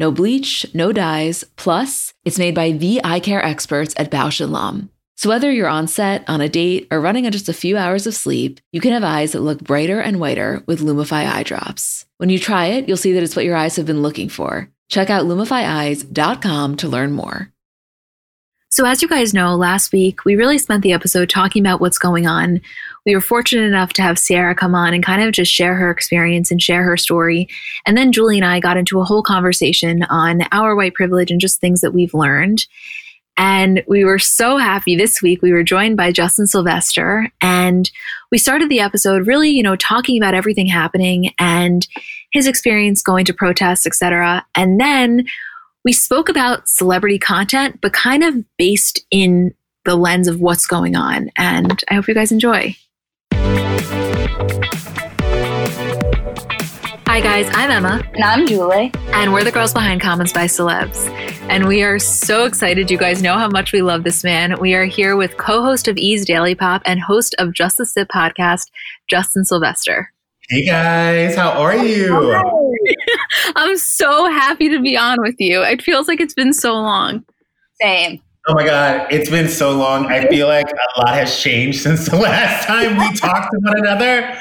No bleach, no dyes, plus, it's made by the eye care experts at Bausch & Lomb. So whether you're on set, on a date, or running on just a few hours of sleep, you can have eyes that look brighter and whiter with Lumify eye drops. When you try it, you'll see that it's what your eyes have been looking for. Check out lumifyeyes.com to learn more. So, as you guys know, last week we really spent the episode talking about what's going on. We were fortunate enough to have Sierra come on and kind of just share her experience and share her story. And then Julie and I got into a whole conversation on our white privilege and just things that we've learned. And we were so happy this week. We were joined by Justin Sylvester and we started the episode really, you know, talking about everything happening and his experience going to protests, etc. And then we spoke about celebrity content, but kind of based in the lens of what's going on. And I hope you guys enjoy. Hi, guys. I'm Emma. And I'm Julie. And we're the girls behind Comments by Celebs. And we are so excited. You guys know how much we love this man. We are here with co host of E!'s Daily Pop and host of Just the Sip podcast, Justin Sylvester. Hey guys, how are you? I'm so happy to be on with you. It feels like it's been so long. Same. Oh my God, it's been so long. I feel like a lot has changed since the last time we talked to one another.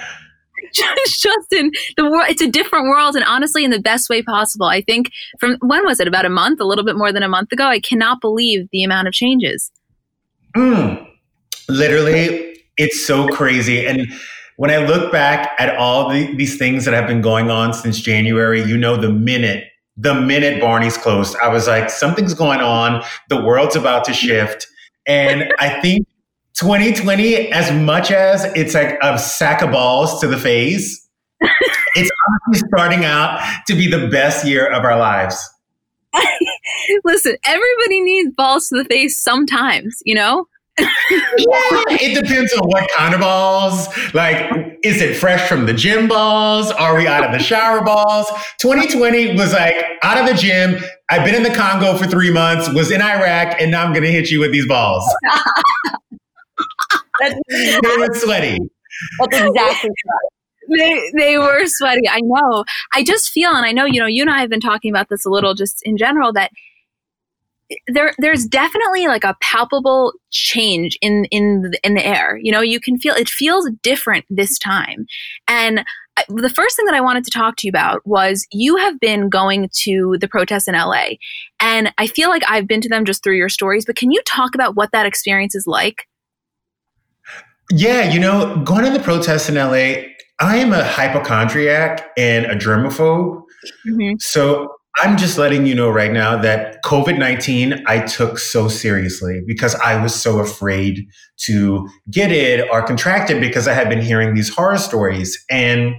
Justin, the world it's a different world and honestly in the best way possible. I think from when was it? About a month, a little bit more than a month ago. I cannot believe the amount of changes. Mm, literally, it's so crazy. And when I look back at all the, these things that have been going on since January, you know, the minute, the minute Barney's closed, I was like, something's going on. The world's about to shift. And I think 2020, as much as it's like a sack of balls to the face, it's honestly starting out to be the best year of our lives. Listen, everybody needs balls to the face sometimes, you know? it depends on what kind of balls. Like, is it fresh from the gym balls? Are we out of the shower balls? 2020 was like out of the gym. I've been in the Congo for three months, was in Iraq, and now I'm going to hit you with these balls. they were sweaty. That's exactly right. They, they were sweaty. I know. I just feel, and I know, you know, you and I have been talking about this a little just in general, that there there's definitely like a palpable change in in the, in the air. You know, you can feel it feels different this time. And I, the first thing that I wanted to talk to you about was you have been going to the protests in LA. And I feel like I've been to them just through your stories, but can you talk about what that experience is like? Yeah, you know, going to the protests in LA, I am a hypochondriac and a germaphobe. Mm-hmm. So I'm just letting you know right now that COVID 19 I took so seriously because I was so afraid to get it or contract it because I had been hearing these horror stories. And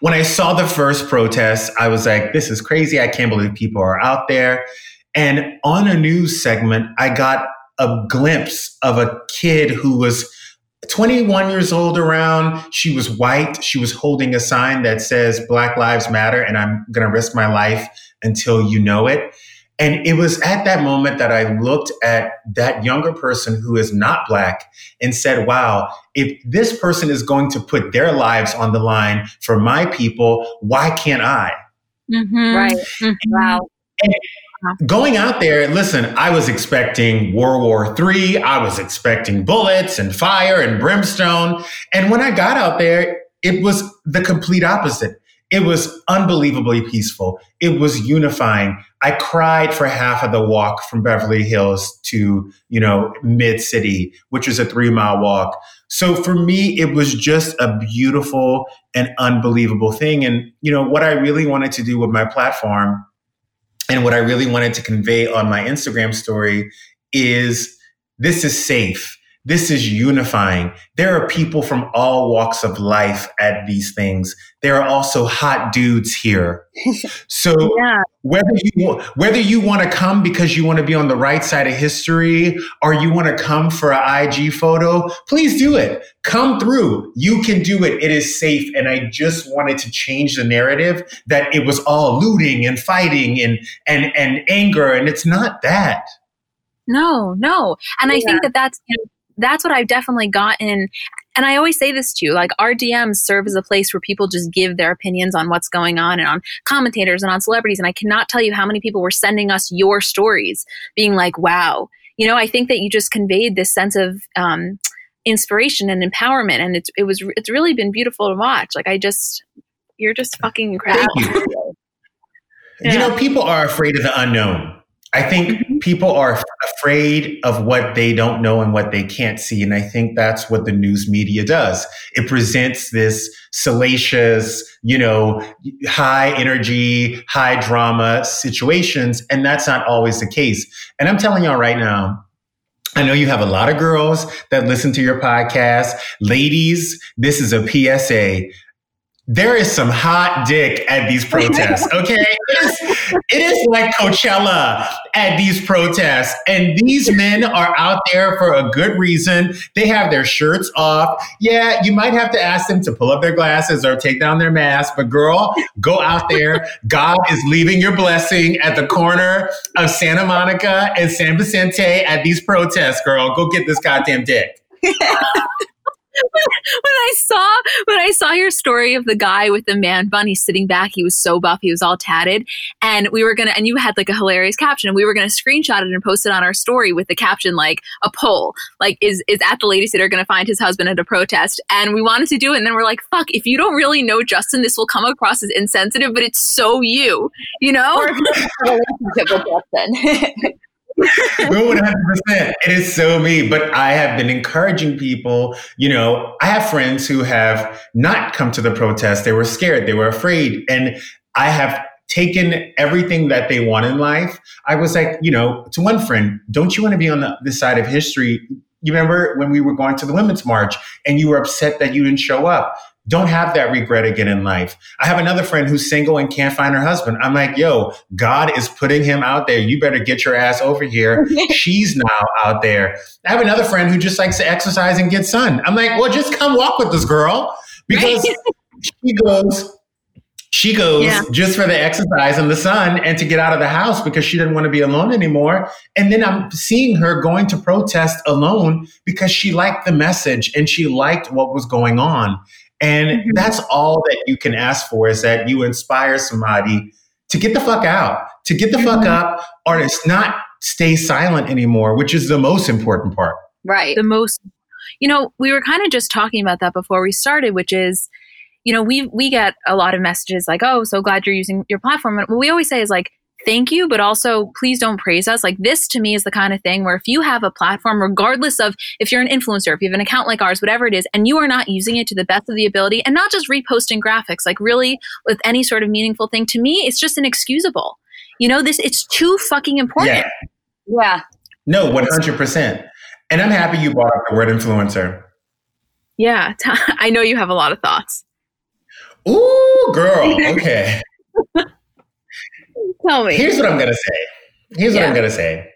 when I saw the first protest, I was like, this is crazy. I can't believe people are out there. And on a news segment, I got a glimpse of a kid who was 21 years old around. She was white. She was holding a sign that says Black Lives Matter, and I'm going to risk my life until you know it. And it was at that moment that I looked at that younger person who is not Black and said, wow, if this person is going to put their lives on the line for my people, why can't I? Mm-hmm. Right. Mm-hmm. Wow. And Uh-huh. Going out there, listen, I was expecting World War III. I was expecting bullets and fire and brimstone. And when I got out there, it was the complete opposite. It was unbelievably peaceful. It was unifying. I cried for half of the walk from Beverly Hills to, you know, mid city, which is a three mile walk. So for me, it was just a beautiful and unbelievable thing. And, you know, what I really wanted to do with my platform and what I really wanted to convey on my Instagram story is this is safe. This is unifying. There are people from all walks of life at these things. There are also hot dudes here. So yeah. whether you whether you want to come because you want to be on the right side of history or you want to come for an IG photo, please do it. Come through. You can do it. It is safe. And I just wanted to change the narrative that it was all looting and fighting and and and anger and it's not that. No, no. And yeah. I think that that's you know, that's what I've definitely gotten. And I always say this to you, like our DMs serve as a place where people just give their opinions on what's going on and on commentators and on celebrities. And I cannot tell you how many people were sending us your stories being like, wow, you know, I think that you just conveyed this sense of, um, inspiration and empowerment. And it's, it was, it's really been beautiful to watch. Like I just, you're just fucking incredible. You. yeah. you know, people are afraid of the unknown. I think mm-hmm. people are afraid of what they don't know and what they can't see. And I think that's what the news media does. It presents this salacious, you know, high energy, high drama situations. And that's not always the case. And I'm telling y'all right now, I know you have a lot of girls that listen to your podcast. Ladies, this is a PSA there is some hot dick at these protests, okay? It is, it is like Coachella at these protests. And these men are out there for a good reason. They have their shirts off. Yeah, you might have to ask them to pull up their glasses or take down their mask, but girl, go out there. God is leaving your blessing at the corner of Santa Monica and San Vicente at these protests, girl. Go get this goddamn dick. when I saw when I saw your story of the guy with the man bun, he's sitting back. He was so buff, he was all tatted, and we were gonna and you had like a hilarious caption, and we were gonna screenshot it and post it on our story with the caption like a poll, like is is at the lady sitter gonna find his husband at a protest? And we wanted to do it, and then we're like, fuck, if you don't really know Justin, this will come across as insensitive, but it's so you, you know. Justin. no, 100%. It is so me. But I have been encouraging people. You know, I have friends who have not come to the protest. They were scared, they were afraid. And I have taken everything that they want in life. I was like, you know, to one friend, don't you want to be on the, side of history? You remember when we were going to the Women's March and you were upset that you didn't show up? Don't have that regret again in life. I have another friend who's single and can't find her husband. I'm like, yo, God is putting him out there. You better get your ass over here. She's now out there. I have another friend who just likes to exercise and get sun. I'm like, well, just come walk with this girl because she goes, she goes yeah. just for the exercise and the sun and to get out of the house because she didn't want to be alone anymore. And then I'm seeing her going to protest alone because she liked the message and she liked what was going on. And mm-hmm. that's all that you can ask for is that you inspire somebody to get the fuck out, to get the mm-hmm. fuck up, or it's not stay silent anymore, which is the most important part. Right. The most, you know, we were kind of just talking about that before we started, which is, you know, we we get a lot of messages like, "Oh, so glad you're using your platform." And what we always say is like, thank you, but also please don't praise us. Like this to me is the kind of thing where if you have a platform, regardless of if you're an influencer, if you have an account like ours, whatever it is, and you are not using it to the best of the ability and not just reposting graphics, like really with any sort of meaningful thing, to me, it's just inexcusable. You know, this, it's too fucking important. Yeah. Yeah. No, 100%. And I'm happy you brought up the word influencer. Yeah. I know you have a lot of thoughts. Ooh, girl. Okay. Tell me. Here's what I'm going to say. Here's yeah. what I'm going to say.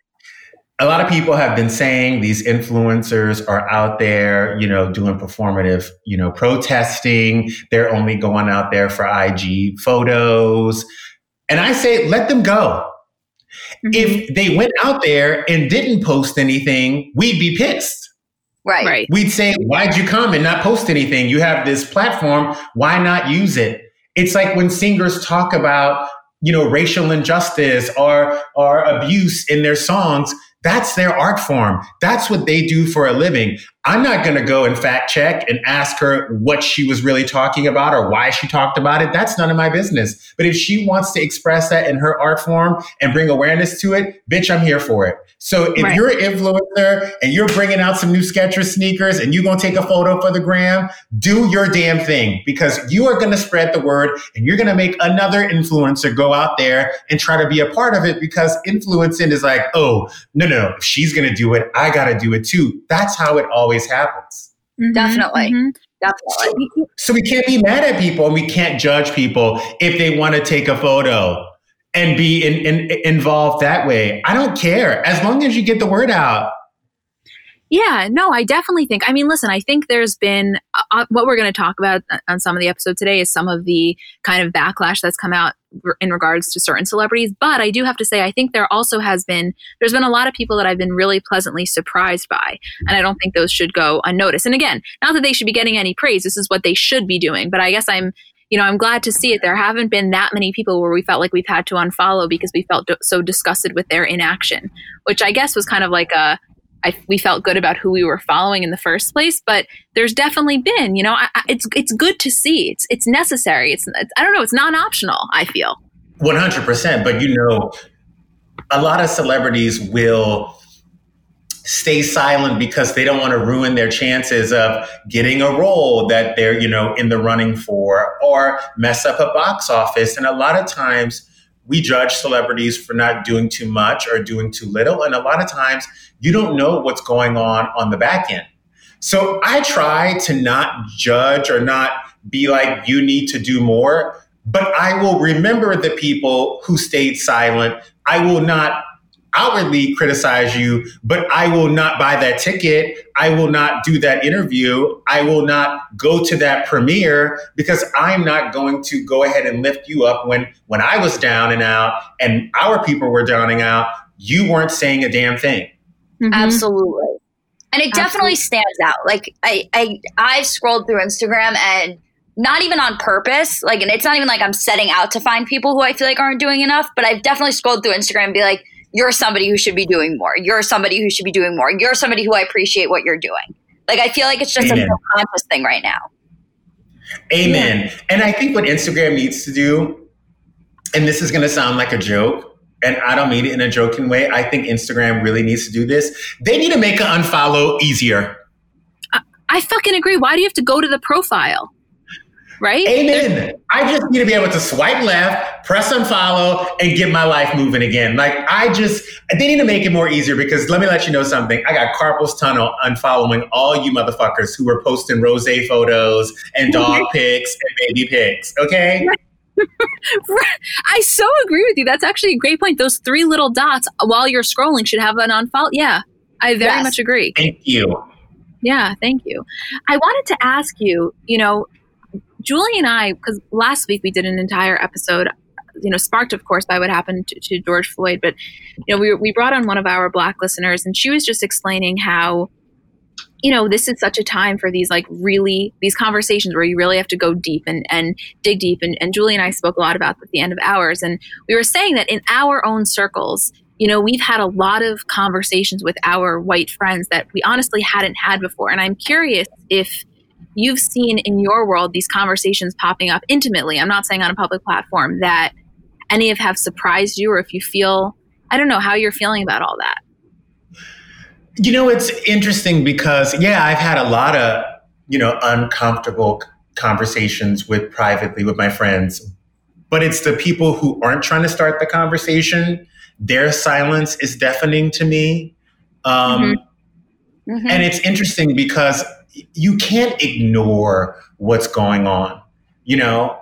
A lot of people have been saying these influencers are out there, you know, doing performative, you know, protesting. They're only going out there for IG photos. And I say, let them go. Mm-hmm. If they went out there and didn't post anything, we'd be pissed. Right. right. We'd say, why'd you come and not post anything? You have this platform. Why not use it? It's like when singers talk about you know, racial injustice or, or abuse in their songs, that's their art form. That's what they do for a living. I'm not going to go and fact check and ask her what she was really talking about or why she talked about it. That's none of my business. But if she wants to express that in her art form and bring awareness to it, bitch, I'm here for it. So if right. you're an influencer and you're bringing out some new Skechers sneakers and you're going to take a photo for the gram, do your damn thing because you are going to spread the word and you're going to make another influencer go out there and try to be a part of it because influencing is like, oh, no, no, if she's going to do it, I got to do it too. That's how it always always happens. Mm-hmm, Definitely. Mm-hmm. Definitely. So, so we can't be mad at people and we can't judge people if they want to take a photo and be in, in, involved that way. I don't care as long as you get the word out. Yeah, no, I definitely think. I mean, listen, I think there's been uh, uh what we're going to talk about on some of the episode today is some of the kind of backlash that's come out in regards to certain celebrities. But I do have to say, I think there also has been there's been a lot of people that I've been really pleasantly surprised by, and I don't think those should go unnoticed. And again, not that they should be getting any praise. This is what they should be doing. But I guess I'm you know, I'm glad to see it. There haven't been that many people where we felt like we've had to unfollow because we felt so disgusted with their inaction, which I guess was kind of like a I, we felt good about who we were following in the first place. But there's definitely been, you know, I, it's it's good to see. It's it's necessary. It's, it's I don't know. It's non optional. I feel. One hundred percent. But you know, a lot of celebrities will stay silent because they don't want to ruin their chances of getting a role that they're you know in the running for or mess up a box office and a lot of times we judge celebrities for not doing too much or doing too little. And a lot of times you don't know what's going on on the back end. So I try to not judge or not be like, you need to do more, but I will remember the people who stayed silent. I will not outwardly criticize you, but I will not buy that ticket. I will not do that interview. I will not go to that premiere because I'm not going to go ahead and lift you up when when I was down and out and our people were downing out. You weren't saying a damn thing. Mm-hmm. Absolutely. And it definitely Absolutely. stands out. Like I I I scrolled through Instagram and not even on purpose. Like, and it's not even like I'm setting out to find people who I feel like aren't doing enough, but I've definitely scrolled through Instagram and be like, you're somebody who should be doing more. You're somebody who should be doing more. You're somebody who I appreciate what you're doing. Like I feel like it's just Amen. a conscious thing right now. Amen. Yeah. And I think what Instagram needs to do, and this is going to sound like a joke, and I don't mean it in a joking way. I think Instagram really needs to do this. They need to make an unfollow easier. I, I fucking agree. Why do you have to go to the profile? Right? Amen. I just need to be able to swipe left, press unfollow, and get my life moving again. Like I just, they need to make it more easier because let me let you know something. I got carpal tunnel unfollowing all you motherfuckers who were posting rose photos and dog pics and baby pics. Okay. I so agree with you. That's actually a great point. Those three little dots while you're scrolling should have an unfollow. Yeah, I very yes. much agree. Thank you. Yeah, thank you. I wanted to ask you, you know, Julie and I, because last week we did an entire episode, you know, sparked, of course, by what happened to, to George Floyd. But, you know, we, we brought on one of our Black listeners, and she was just explaining how, you know, this is such a time for these like really these conversations where you really have to go deep and, and dig deep. And, and Julie and I spoke a lot about at the end of ours. And we were saying that in our own circles, you know, we've had a lot of conversations with our white friends that we honestly hadn't had before. And I'm curious if you've seen in your world these conversations popping up intimately. I'm not saying on a public platform that any of have surprised you or if you feel I don't know how you're feeling about all that. You know, it's interesting because yeah, I've had a lot of, you know, uncomfortable conversations with privately with my friends. But it's the people who aren't trying to start the conversation. Their silence is deafening to me. Um, mm-hmm. Mm-hmm. And it's interesting because you can't ignore what's going on, you know,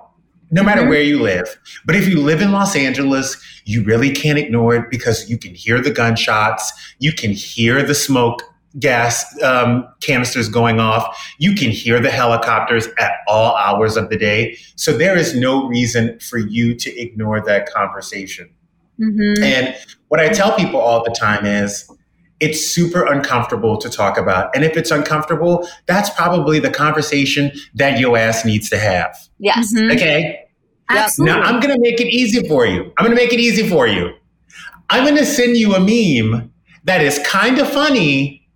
no matter mm-hmm. where you live. But if you live in Los Angeles, you really can't ignore it because you can hear the gunshots, you can hear the smoke gas um, canisters going off, you can hear the helicopters at all hours of the day. So there is no reason for you to ignore that conversation. Mm-hmm. And what I tell people all the time is, it's super uncomfortable to talk about. And if it's uncomfortable, that's probably the conversation that your ass needs to have. Yes. Mm-hmm. Okay. Absolutely. Now I'm going to make it easy for you. I'm going to make it easy for you. I'm going to send you a meme that is kind of funny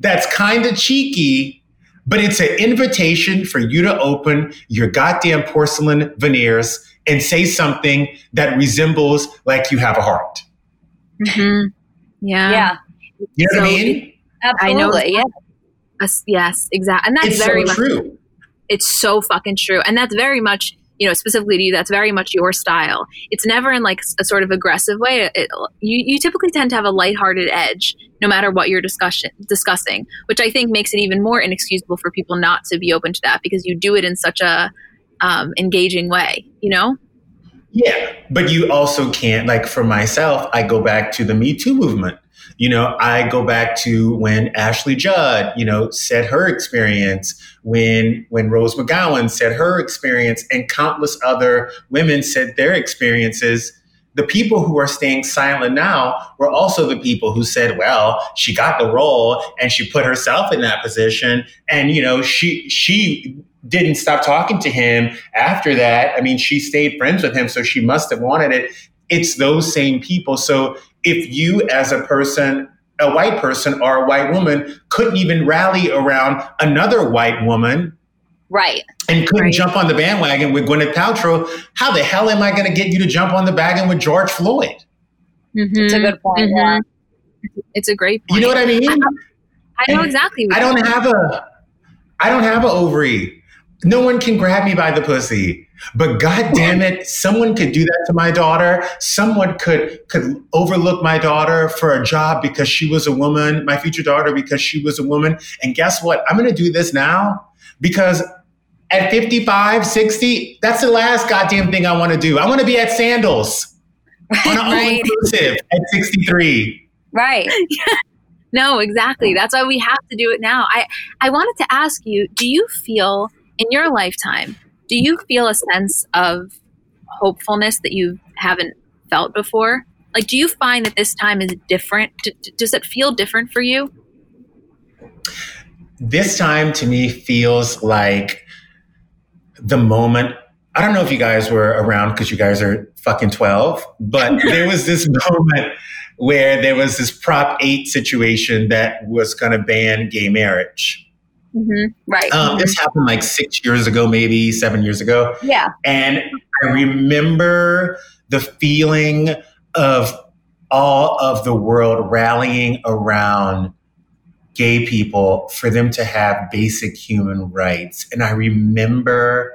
that's kind of cheeky, but it's an invitation for you to open your goddamn porcelain veneers and say something that resembles like you have a heart. Mm-hmm. Yeah. Yeah. You know so what I mean? Absolutely. I know. Yeah. yes, exactly. And that's it's very so much true. It's so fucking true. And that's very much you know, specifically to you, that's very much your style. It's never in like a sort of aggressive way. It, you, you typically tend to have a lighthearted edge, no matter what you're discussion, discussing, which I think makes it even more inexcusable for people not to be open to that because you do it in such a um, engaging way, you know? Yeah, but you also can't, like for myself, I go back to the Me Too movement. You know, I go back to when Ashley Judd, you know, said her experience, when when Rose McGowan said her experience, and countless other women said their experiences. The people who are staying silent now were also the people who said, "Well, she got the role and she put herself in that position, and you know, she she didn't stop talking to him after that. I mean, she stayed friends with him, so she must have wanted it. It's those same people. So if you, as a person, a white person or a white woman, couldn't even rally around another white woman, right, and couldn't right. jump on the bandwagon with Gwyneth Paltrow, how the hell am I going to get you to jump on the wagon with George Floyd? Mm-hmm. It's a good point. Mm-hmm. Yeah. It's a great point. You know what I mean? I, I know exactly. I don't have a, I don't have an ovary. No one can grab me by the pussy. But god damn it, someone could do that to my daughter. Someone could could overlook my daughter for a job because she was a woman, my future daughter because she was a woman. And guess what? I'm gonna do this now because at 55, 60, that's the last goddamn thing I want to do. I want to be at Sandals on an right. all-inclusive at 63. Right. no, exactly. That's why we have to do it now. I, I wanted to ask you, do you feel in your lifetime, do you feel a sense of hopefulness that you haven't felt before? Like, do you find that this time is different? D- does it feel different for you? This time to me feels like the moment. I don't know if you guys were around because you guys are fucking 12, but there was this moment where there was this Prop 8 situation that was going to ban gay marriage. Mm-hmm. Right. Um, this happened like six years ago, maybe seven years ago. Yeah. And I remember the feeling of all of the world rallying around gay people for them to have basic human rights. And I remember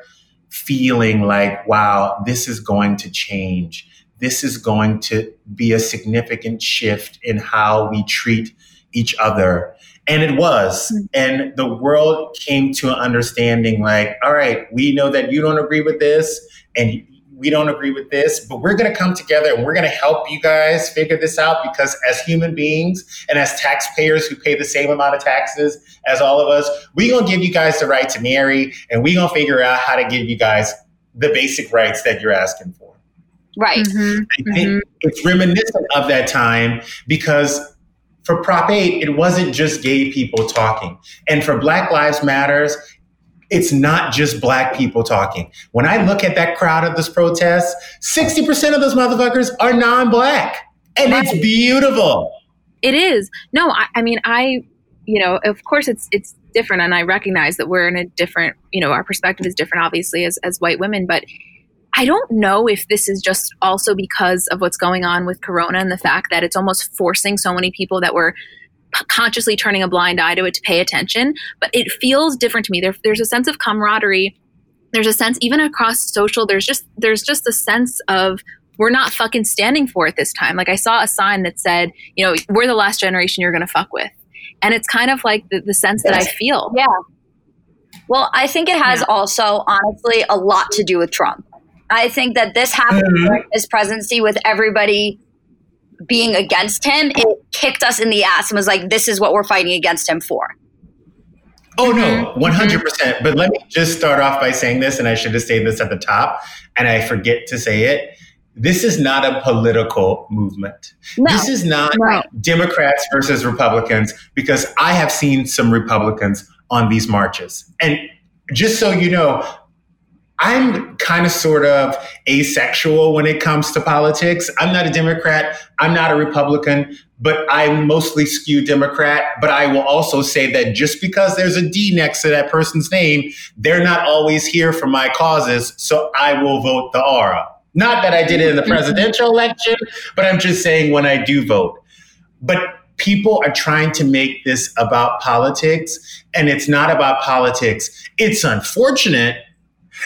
feeling like, wow, this is going to change. This is going to be a significant shift in how we treat each other and it was. Hmm. And the world came to an understanding like, all right, we know that you don't agree with this and we don't agree with this, but we're going to come together and we're going to help you guys figure this out because as human beings and as taxpayers who pay the same amount of taxes as all of us, we're going to give you guys the right to marry and we're going to figure out how to give you guys the basic rights that you're asking for. Right. Mm-hmm. I think mm-hmm. it's reminiscent of that time because for Prop 8, it wasn't just gay people talking. And for Black Lives Matters, it's not just black people talking. When I look at that crowd of this protest, 60% of those motherfuckers are non-black. And right. it's beautiful. It is. No, I, I mean, I, you know, of course it's it's different and I recognize that we're in a different, you know, our perspective is different obviously as as white women, but I don't know if this is just also because of what's going on with Corona and the fact that it's almost forcing so many people that were consciously turning a blind eye to it to pay attention. But it feels different to me. There, there's a sense of camaraderie. There's a sense, even across social, there's just there's just a sense of we're not fucking standing for it this time. Like I saw a sign that said, you know, we're the last generation you're going to fuck with, and it's kind of like the, the sense that I feel. Yeah. Well, I think it has yeah. also, honestly, a lot to do with Trump. I think that this happened mm-hmm. his presidency with everybody being against him. It kicked us in the ass and was like, this is what we're fighting against him for. Oh, no, 100%. Mm-hmm. But let me just start off by saying this, and I should have said this at the top, and I forget to say it. This is not a political movement. No, this is not no. Democrats versus Republicans, because I have seen some Republicans on these marches. And just so you know, I'm kind of sort of asexual when it comes to politics. I'm not a Democrat. I'm not a Republican, but I'm mostly skew Democrat. But I will also say that just because there's a D next to that person's name, they're not always here for my causes. So I will vote the aura. Not that I did it in the mm-hmm. presidential election, but I'm just saying when I do vote. But people are trying to make this about politics, and it's not about politics. It's unfortunate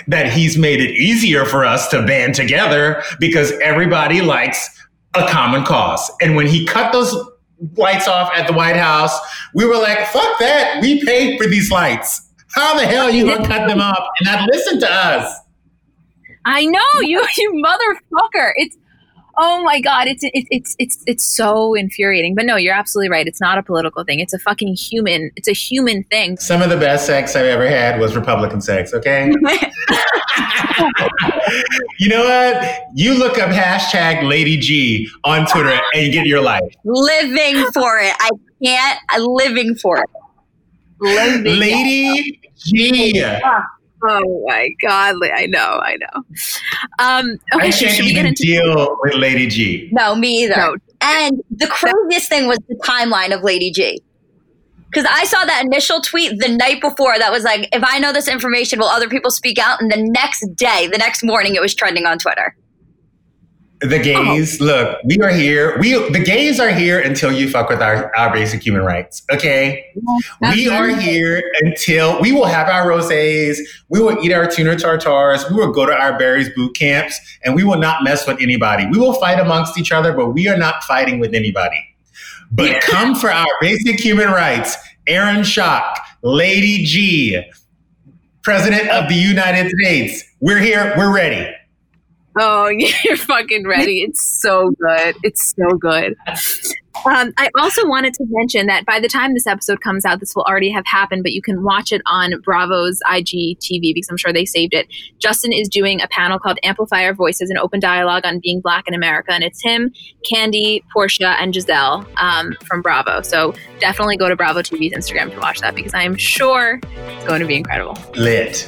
that he's made it easier for us to band together because everybody likes a common cause. And when he cut those lights off at the White House, we were like, fuck that. We paid for these lights. How the hell are you gonna cut them off and not listen to us? I know you, you motherfucker. It's oh my god, it's it's it's it's it's so infuriating. But no, you're absolutely right. It's not a political thing. It's a fucking human. It's a human thing. Some of the best sex I've ever had was Republican sex. Okay. you know what? You look up hashtag Lady G on Twitter and you get your life. Living for it. I can't. I'm living for it. Living. Lady G. Oh my god! I know, I know. Um, okay, I can't even into- deal with Lady G. No, me either. No. And the craziest thing was the timeline of Lady G. Because I saw that initial tweet the night before that was like, if I know this information, will other people speak out? And the next day, the next morning, it was trending on Twitter the gays, oh. look, we are here. We the gays are here until you fuck with our, our basic human rights. Okay. we are here until we will have our rosés, we will eat our tuna tartars, we will go to our Barry's boot camps, and we will not mess with anybody. We will fight amongst each other, but we are not fighting with anybody. But yeah. come for our basic human rights. Aaron Schock, Lady G, President of the United States. We're here, we're ready. Oh, you're fucking ready. It's so good. It's so good. Um, I also wanted to mention that by the time this episode comes out, this will already have happened, but you can watch it on Bravo's IGTV because I'm sure they saved it. Justin is doing a panel called Amplify Our Voices, an open dialogue on being black in America. And it's him, Kandi, Porsha, and Gizelle um, from Bravo. So definitely go to Bravo TV's Instagram to watch that because I am sure it's going to be incredible. Lit.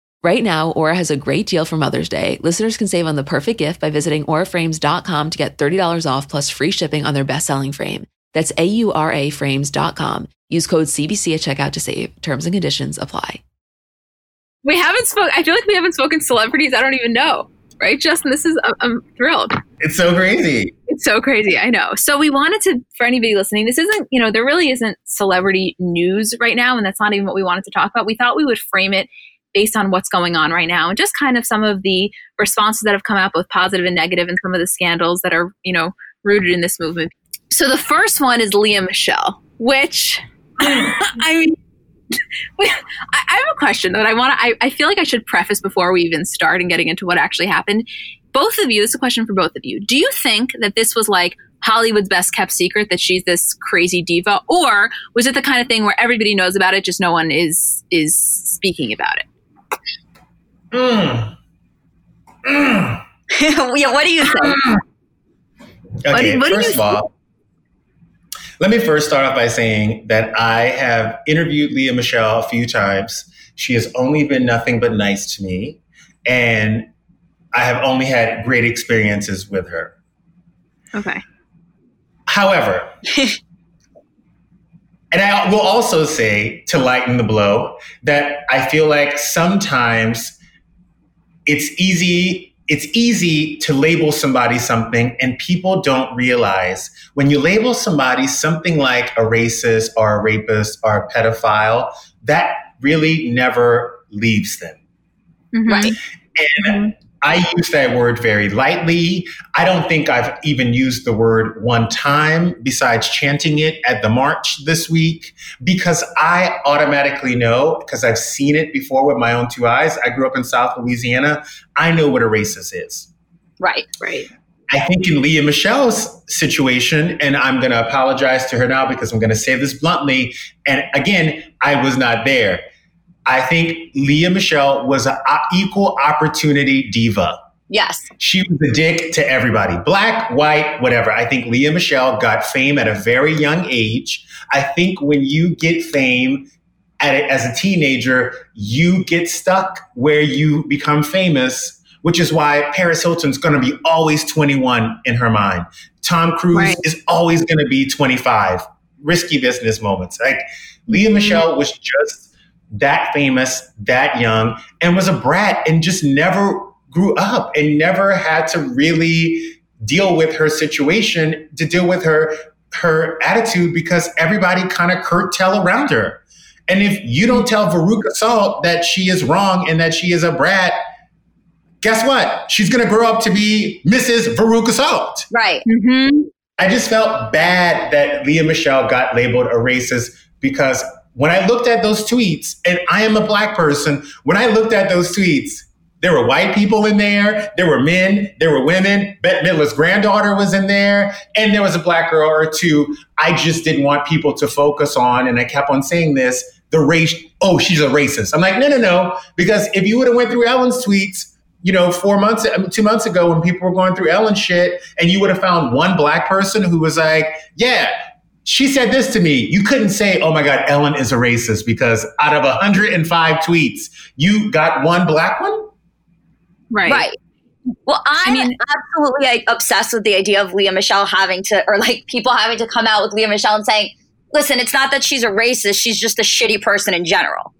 Right now, Aura has a great deal for Mother's Day. Listeners can save on the perfect gift by visiting auraframes.com to get $30 off plus free shipping on their best-selling frame. That's A-U-R-A frames.com. Use code CBC at checkout to save. Terms and conditions apply. We haven't spoken, I feel like we haven't spoken celebrities. I don't even know. Right, Justin? This is, I'm thrilled. It's so crazy. It's so crazy. I know. So we wanted to, for anybody listening, this isn't, you know, there really isn't celebrity news right now. And that's not even what we wanted to talk about. We thought we would frame it based on what's going on right now and just kind of some of the responses that have come out both positive and negative and some of the scandals that are you know rooted in this movement so the first one is lea michele which i mean I have a question that I want to. I, I feel like I should preface before we even start and getting into what actually happened. Both of you, this is a question for both of you. Do you think that this was like Hollywood's best kept secret that she's this crazy diva, or was it the kind of thing where everybody knows about it, just no one is is speaking about it? Mm. Mm. yeah, what do you think? Mm. Okay, what, what first of all, let me first start off by saying that I have interviewed Lea Michele a few times. She has only been nothing but nice to me, and I have only had great experiences with her. Okay. However, and I will also say to lighten the blow that I feel like sometimes it's easy it's easy to label somebody something and people don't realize when you label somebody something like a racist or a rapist or a pedophile that really never leaves them mm-hmm. right and mm-hmm. I use that word very lightly. I don't think I've even used the word one time besides chanting it at the march this week because I automatically know, because I've seen it before with my own two eyes. I grew up in South Louisiana. I know what a racist is. Right, right. I think in Lea Michele's situation, and I'm going to apologize to her now because I'm going to say this bluntly. And again, I was not there. I think Lea Michele was an equal opportunity diva. Yes. She was a dick to everybody, black, white, whatever. I think Lea Michele got fame at a very young age. I think when you get fame a, as a teenager, you get stuck where you become famous, which is why Paris Hilton's going to be always 21 in her mind. Tom Cruise right. is always going to be 25. Risky business moments. Like Lea mm-hmm. Michele was just that famous, that young, and was a brat and just never grew up and never had to really deal with her situation, to deal with her her attitude because everybody kind of curtail around her. And if you don't tell Veruca Salt that she is wrong and that she is a brat, guess what? She's going to grow up to be Mrs. Veruca Salt. Right. Mm-hmm. I just felt bad that Lea Michele got labeled a racist because when I looked at those tweets, and I am a black person, when I looked at those tweets, there were white people in there, there were men, there were women. Bette Midler's granddaughter was in there, and there was a black girl or two. I just didn't want people to focus on, and I kept on saying this, the race, oh, she's a racist. I'm like, no, no, no. Because if you would have went through Ellen's tweets, you know, four months, um, two months ago when people were going through Ellen shit, and you would have found one black person who was like, yeah, she said this to me. You couldn't say, oh my God, Ellen is a racist because out of 105 tweets, you got one black one? Right. Right. Well, I'm I mean, absolutely like, obsessed with the idea of Lea Michele having to, or like people having to come out with Lea Michele and saying, listen, it's not that she's a racist, she's just a shitty person in general.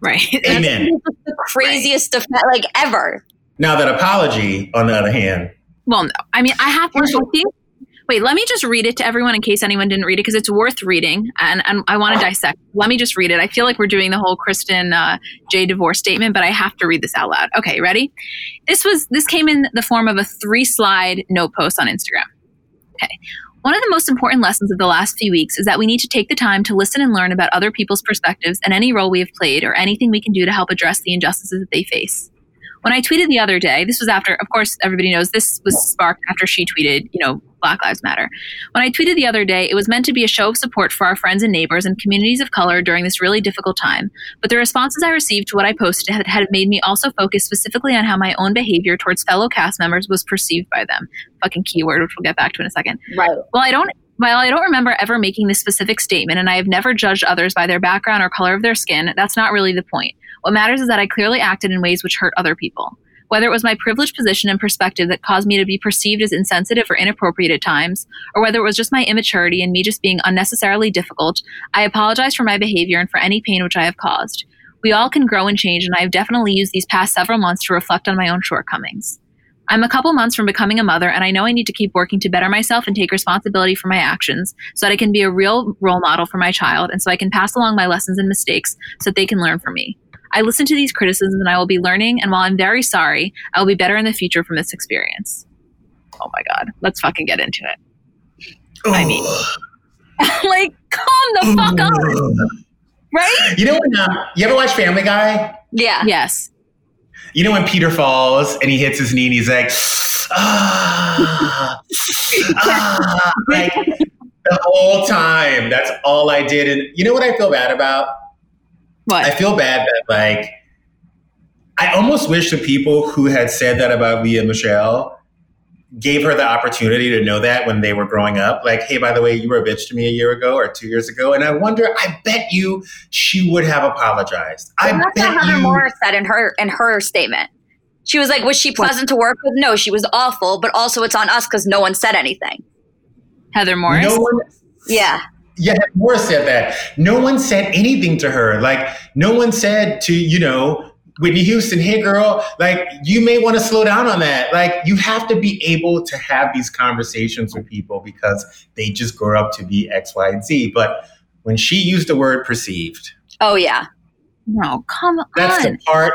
Right. Amen. the craziest right. like ever. Now, that apology, on the other hand. Well, no. I mean, I have to think Wait, let me just read it to everyone in case anyone didn't read it because it's worth reading and, and I want to dissect. Let me just read it. I feel like we're doing the whole Kristen uh, J divorce statement, but I have to read this out loud. Okay, ready? This was this came in the form of a three slide note post on Instagram. Okay. One of the most important lessons of the last few weeks is that we need to take the time to listen and learn about other people's perspectives and any role we have played or anything we can do to help address the injustices that they face. When I tweeted the other day, this was after, of course, everybody knows this was sparked after she tweeted, you know, Black Lives Matter. When I tweeted the other day, it was meant to be a show of support for our friends and neighbors and communities of color during this really difficult time. But the responses I received to what I posted had, had made me also focus specifically on how my own behavior towards fellow cast members was perceived by them. Fucking keyword, which we'll get back to in a second. Right. Well, I don't while I don't remember ever making this specific statement and I have never judged others by their background or color of their skin, that's not really the point. What matters is that I clearly acted in ways which hurt other people. Whether it was my privileged position and perspective that caused me to be perceived as insensitive or inappropriate at times, or whether it was just my immaturity and me just being unnecessarily difficult, I apologize for my behavior and for any pain which I have caused. We all can grow and change, and I have definitely used these past several months to reflect on my own shortcomings. I'm a couple months from becoming a mother, and I know I need to keep working to better myself and take responsibility for my actions so that I can be a real role model for my child and so I can pass along my lessons and mistakes so that they can learn from me. I listen to these criticisms and I will be learning. And while I'm very sorry, I will be better in the future from this experience. Oh my God. Let's fucking get into it. I mean, like, calm the fuck up, Right? You know when uh, you ever watch Family Guy? Yeah. Yes. You know when Peter falls and he hits his knee and he's like, ah, ah, like the whole time. That's all I did. And you know what I feel bad about? What? I feel bad that like I almost wish the people who had said that about Lea Michele gave her the opportunity to know that when they were growing up. Like, hey, by the way, you were a bitch to me a year ago or two years ago. And I wonder, I bet you she would have apologized. I that's bet what Heather you. Morris said in her in her statement. She was like, was she pleasant to work with? No, she was awful, but also it's on us because no one said anything. Heather Morris. No one, yeah. Yeah, Morris said that. No one said anything to her. Like, no one said to, you know, Whitney Houston, hey girl, like you may want to slow down on that. Like you have to be able to have these conversations with people because they just grow up to be X, Y, and Z. But when she used the word perceived. Oh yeah. No, come on. That's on. the part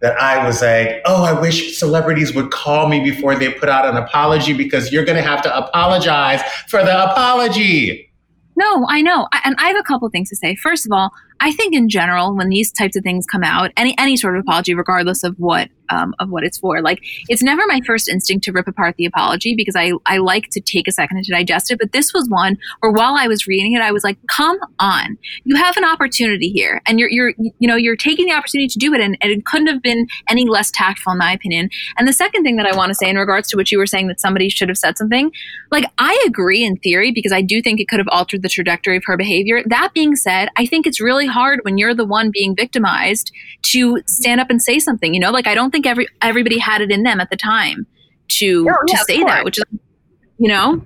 that I was like, oh, I wish celebrities would call me before they put out an apology because you're going to have to apologize for the apology. No, I know. I, and I have a couple things to say. First of all, I think in general, when these types of things come out, any any sort of apology, regardless of what um, of what it's for, like it's never my first instinct to rip apart the apology because I I like to take a second to digest it. But this was one where while I was reading it, I was like, "Come on, you have an opportunity here, and you're you're you know you're taking the opportunity to do it, and, and it couldn't have been any less tactful, in my opinion." And the second thing that I want to say in regards to what you were saying that somebody should have said something, like I agree in theory because I do think it could have altered the trajectory of her behavior. That being said, I think it's really hard when you're the one being victimized to stand up and say something. You know, like I don't think every everybody had it in them at the time to oh, no, to yeah, say that, which is you know.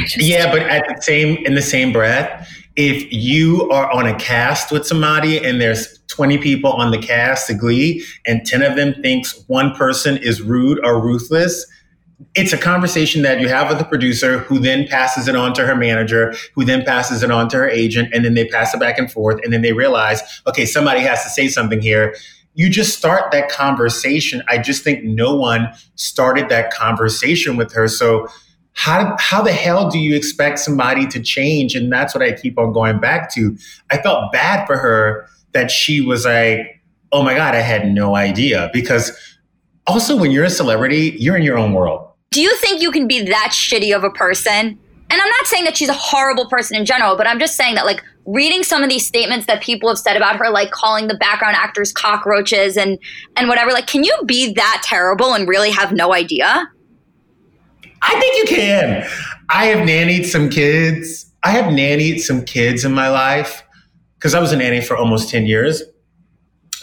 Just, yeah, but at the same in the same breath, if you are on a cast with somebody and there's 20 people on the cast to Glee and 10 of them thinks one person is rude or ruthless, it's a conversation that you have with the producer who then passes it on to her manager, who then passes it on to her agent, and then they pass it back and forth. And then they realize, okay, somebody has to say something here. You just start that conversation. I just think no one started that conversation with her. So, how, how the hell do you expect somebody to change? And that's what I keep on going back to. I felt bad for her that she was like, oh my God, I had no idea. Because also, when you're a celebrity, you're in your own world do you think you can be that shitty of a person? And I'm not saying that she's a horrible person in general, but I'm just saying that like reading some of these statements that people have said about her, like calling the background actors cockroaches and and whatever, like can you be that terrible and really have no idea? I think you can. I have nannied some kids. I have nannied some kids in my life because I was a nanny for almost 10 years.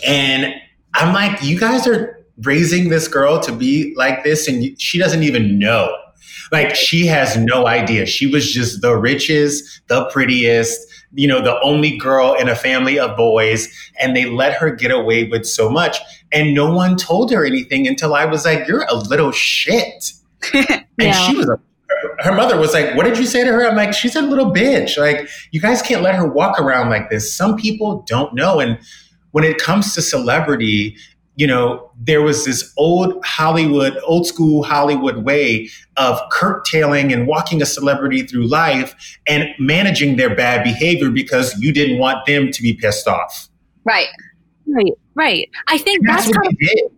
And I'm like, you guys are raising this girl to be like this and she doesn't even know. Like she has no idea. She was just the richest, the prettiest, you know, the only girl in a family of boys and they let her get away with so much and no one told her anything until I was like, you're a little shit. and she was a her mother was like, What did you say to her? I'm like, She's a little bitch. Like, you guys can't let her walk around like this. Some people don't know. And when it comes to celebrity, you know, there was this old Hollywood, old school Hollywood way of curtailing and walking a celebrity through life and managing their bad behavior because you didn't want them to be pissed off. Right. Right. Right. I think that's, that's, what kind of,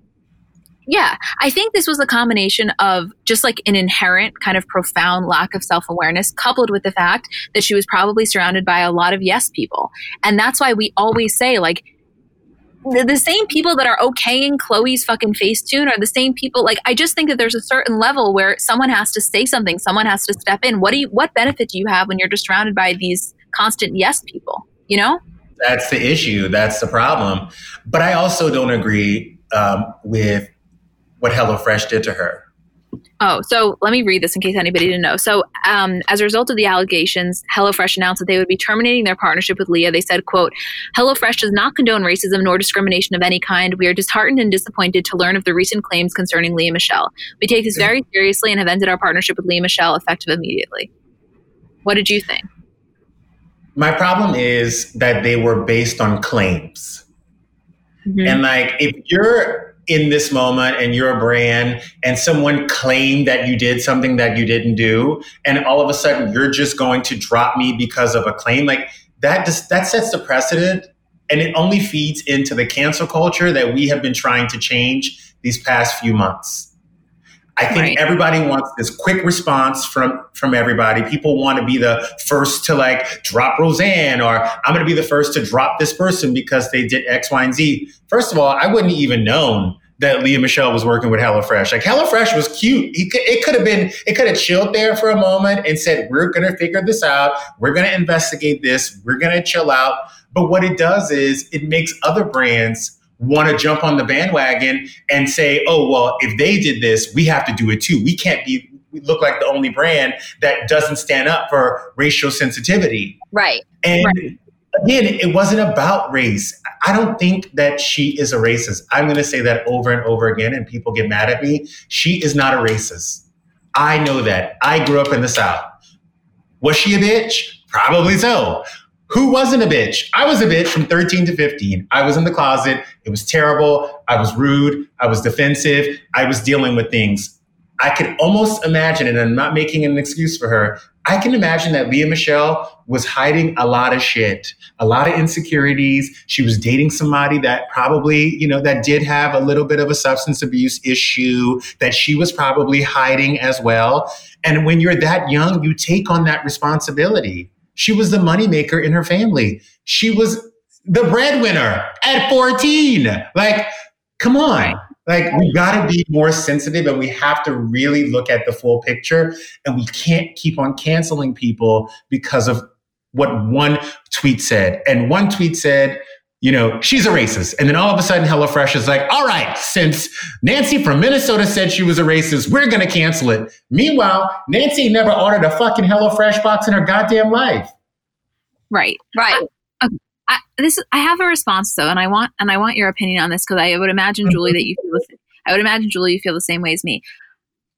Yeah, I think this was a combination of just like an inherent kind of profound lack of self awareness, coupled with the fact that she was probably surrounded by a lot of yes people. And that's why we always say, like, the, the same people that are okaying Chloe's fucking Facetune are the same people. Like, I just think that there's a certain level where someone has to say something, someone has to step in. What do you, what benefit do you have when you're just surrounded by these constant yes people? You know? That's the issue. That's the problem. But I also don't agree um, with what HelloFresh did to her. Oh, so let me read this in case anybody didn't know. So, um, as a result of the allegations, HelloFresh announced that they would be terminating their partnership with Lea. They said, "quote HelloFresh does not condone racism nor discrimination of any kind. We are disheartened and disappointed to learn of the recent claims concerning Lea Michele. We take this very seriously and have ended our partnership with Lea Michele effective immediately." What did you think? My problem is that they were based on claims. Mm-hmm. And like, if you're in this moment and you're a brand and someone claimed that you did something that you didn't do and all of a sudden you're just going to drop me because of a claim like that just that sets the precedent and it only feeds into the cancel culture that we have been trying to change these past few months I think right. everybody wants this quick response from from everybody. People want to be the first to like drop Roseanne, or I'm going to be the first to drop this person because they did X, Y, and Z. First of all, I wouldn't even known that Lea Michele was working with HelloFresh. Like HelloFresh was cute. Could, it could have been, it could have chilled there for a moment and said, "We're going to figure this out. We're going to investigate this. We're going to chill out." But what it does is it makes other brands want to jump on the bandwagon and say, oh, well, if they did this, we have to do it too. We can't be, we look like the only brand that doesn't stand up for racial sensitivity. Right. And right. again, it wasn't about race. I don't think that she is a racist. I'm going to say that over and over again, and people get mad at me. She is not a racist. I know that. I grew up in the South. Was she a bitch? Probably so. Who wasn't a bitch? I was a bitch from 13 to 15. I was in the closet. It was terrible. I was rude. I was defensive. I was dealing with things. I could almost imagine, and I'm not making an excuse for her, I can imagine that Lea Michele was hiding a lot of shit, a lot of insecurities. She was dating somebody that probably, you know, that did have a little bit of a substance abuse issue that she was probably hiding as well. And when you're that young, you take on that responsibility. She was the moneymaker in her family. She was the breadwinner at 14. Like, come on. Like we got to be more sensitive and we have to really look at the full picture and we can't keep on canceling people because of what one tweet said. And one tweet said, you know, she's a racist. And then all of a sudden HelloFresh is like, all right, since Nancy from Minnesota said she was a racist, we're going to cancel it. Meanwhile, Nancy never ordered a fucking HelloFresh box in her goddamn life. Right. Right. I, this I have a response though, and I want and I want your opinion on this because I would imagine Julie that you feel the, I would imagine Julie you feel the same way as me.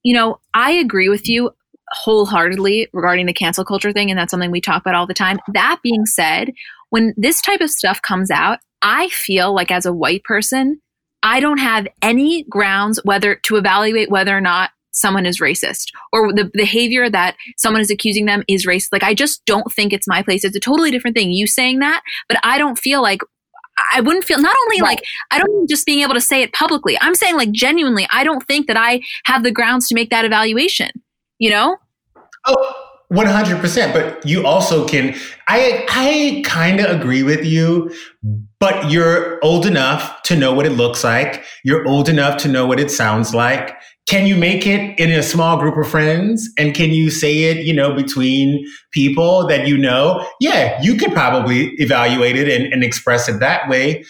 You know, I agree with you wholeheartedly regarding the cancel culture thing, and that's something we talk about all the time. That being said, when this type of stuff comes out, I feel like as a white person, I don't have any grounds whether to evaluate whether or not someone is racist or the behavior that someone is accusing them is racist. Like, I just don't think it's my place. It's a totally different thing. You saying that, but I don't feel like I wouldn't feel not only right. like I don't just being able to say it publicly. I'm saying like genuinely, I don't think that I have the grounds to make that evaluation. You know? Oh, 100%, but you also can I I kind of agree with you, but you're old enough to know what it looks like. You're old enough to know what it sounds like. Can you make it in a small group of friends? And can you say it you know between people that you know? Yeah you could probably evaluate it and, and, express it that way.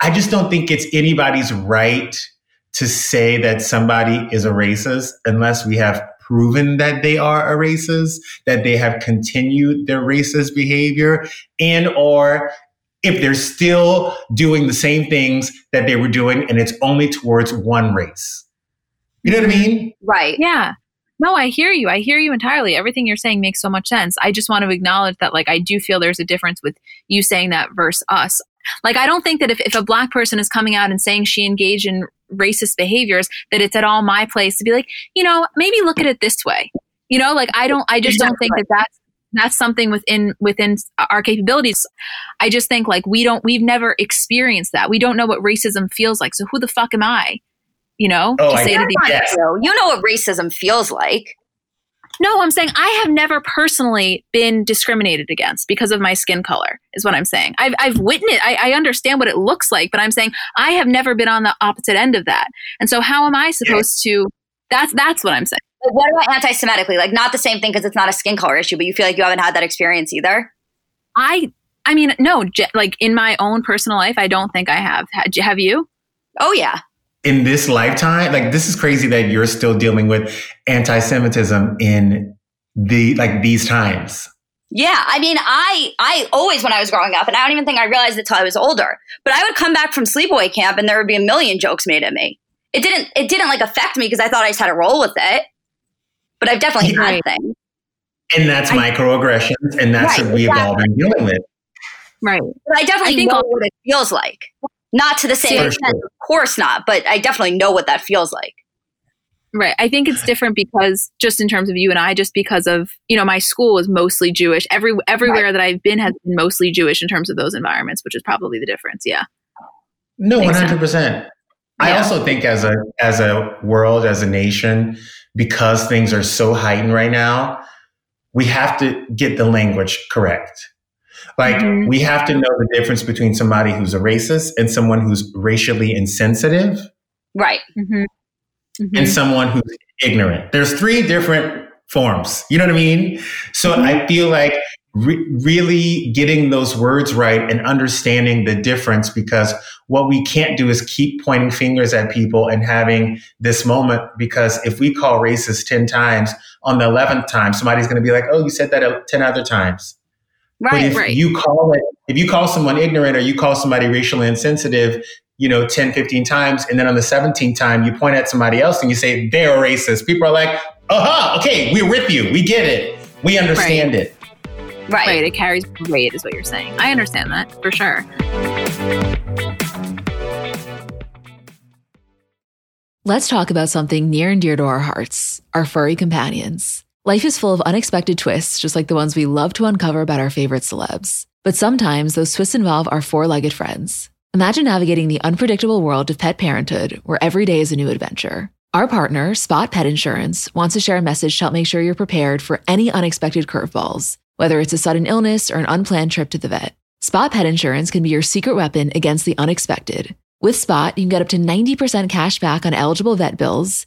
I just don't think it's anybody's right to say that somebody is a racist unless we have proven that they are a racist that they have continued their racist behavior and or if they're still doing the same things that they were doing and it's only towards one race you know what I mean? Right. Yeah. No, I hear you. I hear you entirely. Everything you're saying makes so much sense. I just want to acknowledge that, like, I do feel there's a difference with you saying that versus us. Like, I don't think that if, if a black person is coming out and saying she engaged in racist behaviors, that it's at all my place to be like, you know, maybe look at it this way. You know, like, I don't, I just don't think that that's, that's something within within our capabilities. I just think like we don't we've never experienced that. We don't know what racism feels like. So who the fuck am i? You know, oh, to say to yes. You know what racism feels like. No, I'm saying I have never personally been discriminated against because of my skin color, is what I'm saying. I've, I've witnessed, I, I understand what it looks like, but I'm saying I have never been on the opposite end of that. And so, how am I supposed to? That's that's what I'm saying. But what about anti-Semitically? Like, not the same thing because it's not a skin color issue, but you feel like you haven't had that experience either. I, I mean, no, like in my own personal life, I don't think I have. Have you? Oh yeah in this lifetime, like this is crazy that you're still dealing with anti-Semitism in the like these times. Yeah, I mean, I I always when I was growing up, and I don't even think I realized it till I was older. But I would come back from sleepaway camp, and there would be a million jokes made at me. It didn't it didn't like affect me because I thought I just had to roll with it. But I've definitely had things. And that's I, microaggressions, and that's right, what we've exactly. all been dealing with. Right. But I definitely I think know what it feels like. Not to the same extent, sure. of course not, but I definitely know what that feels like. Right. I think it's different because just in terms of you and I, just because of, you know, my school is mostly Jewish. Every everywhere right. that I've been has been mostly Jewish in terms of those environments, which is probably the difference. Yeah. No, one hundred percent. I also think as a as a world, as a nation, because things are so heightened right now, we have to get the language correct. Like mm-hmm. we have to know the difference between somebody who's a racist and someone who's racially insensitive. Right. Mm-hmm. Mm-hmm. And someone who's ignorant. There's three different forms. You know what I mean? So mm-hmm. I feel like re- really getting those words right and understanding the difference because what we can't do is keep pointing fingers at people and having this moment because if we call racist 10 times on the 11th time somebody's going to be like oh you said that 10 other times Right, but if right. you call it, if you call someone ignorant or you call somebody racially insensitive, you know, 10, 15 times, and then on the 17th time you point at somebody else and you say they're racist, people are like, uh-huh, okay, we're with you. We get it. We understand Right. it. Right. Right. It carries weight, is what you're saying. I understand that for sure. Let's talk about something near and dear to our hearts our furry companions. Life is full of unexpected twists, just like the ones we love to uncover about our favorite celebs. But sometimes those twists involve our four legged friends. Imagine navigating the unpredictable world of pet parenthood, where every day is a new adventure. Our partner, Spot Pet Insurance, wants to share a message to help make sure you're prepared for any unexpected curveballs, whether it's a sudden illness or an unplanned trip to the vet. Spot Pet Insurance can be your secret weapon against the unexpected. With Spot, you can get up to 90% cash back on eligible vet bills,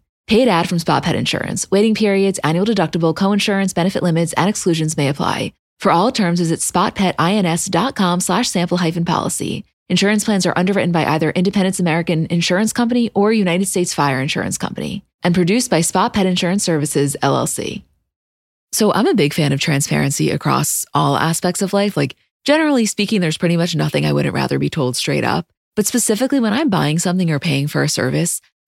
Paid ad from Spot Pet Insurance. Waiting periods, annual deductible, co-insurance, benefit limits, and exclusions may apply. For all terms, visit spotpetins.com slash sample hyphen policy. Insurance plans are underwritten by either Independence American Insurance Company or United States Fire Insurance Company and produced by Spot Pet Insurance Services, LLC. So I'm a big fan of transparency across all aspects of life. Like, generally speaking, there's pretty much nothing I wouldn't rather be told straight up. But specifically when I'm buying something or paying for a service,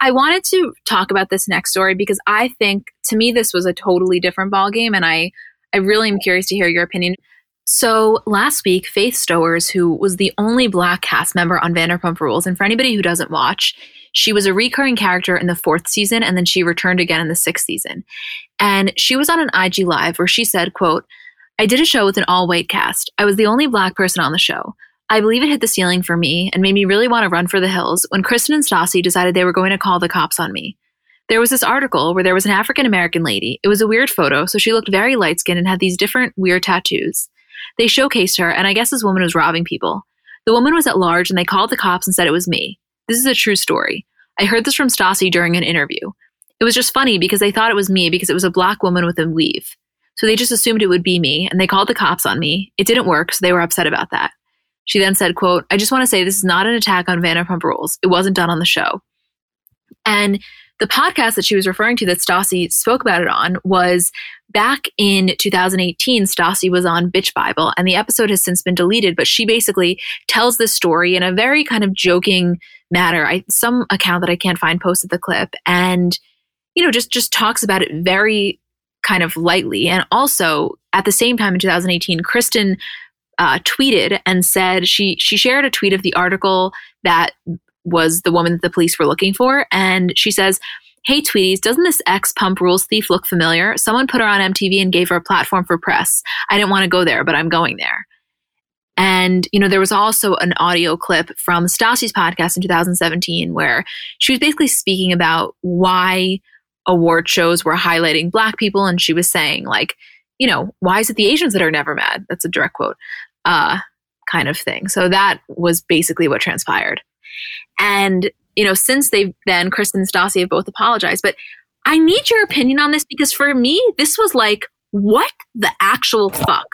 I wanted to talk about this next story because I think to me this was a totally different ballgame and I I really am curious to hear your opinion. So last week, Faith Stowers, who was the only black cast member on Vanderpump Rules, and for anybody who doesn't watch, she was a recurring character in the fourth season and then she returned again in the sixth season. And she was on an IG live where she said, quote, I did a show with an all-white cast. I was the only black person on the show. I believe it hit the ceiling for me and made me really want to run for the hills when Kristen and Stassi decided they were going to call the cops on me. There was this article where there was an African American lady. It was a weird photo, so she looked very light skinned and had these different weird tattoos. They showcased her, and I guess this woman was robbing people. The woman was at large, and they called the cops and said it was me. This is a true story. I heard this from Stassi during an interview. It was just funny because they thought it was me because it was a black woman with a weave. So they just assumed it would be me, and they called the cops on me. It didn't work, so they were upset about that. She then said, quote, I just want to say this is not an attack on Vanderpump Rules. It wasn't done on the show. And the podcast that she was referring to that Stassi spoke about it on was back in 2018. Stassi was on Bitch Bible, and the episode has since been deleted. But she basically tells this story in a very kind of joking manner. I some account that I can't find posted the clip, and you know, just just talks about it very kind of lightly. And also at the same time in 2018, Kristen uh, tweeted and said she she shared a tweet of the article that was the woman that the police were looking for. And she says, Hey, Tweeties, doesn't this ex pump rules thief look familiar? Someone put her on MTV and gave her a platform for press. I didn't want to go there, but I'm going there. And, you know, there was also an audio clip from Stassi's podcast in 2017 where she was basically speaking about why award shows were highlighting black people. And she was saying, like, you know, why is it the Asians that are never mad? That's a direct quote, uh, kind of thing. So that was basically what transpired. And, you know, since they've then, Kristen and Stassi have both apologized. But I need your opinion on this because for me, this was like, what the actual fuck?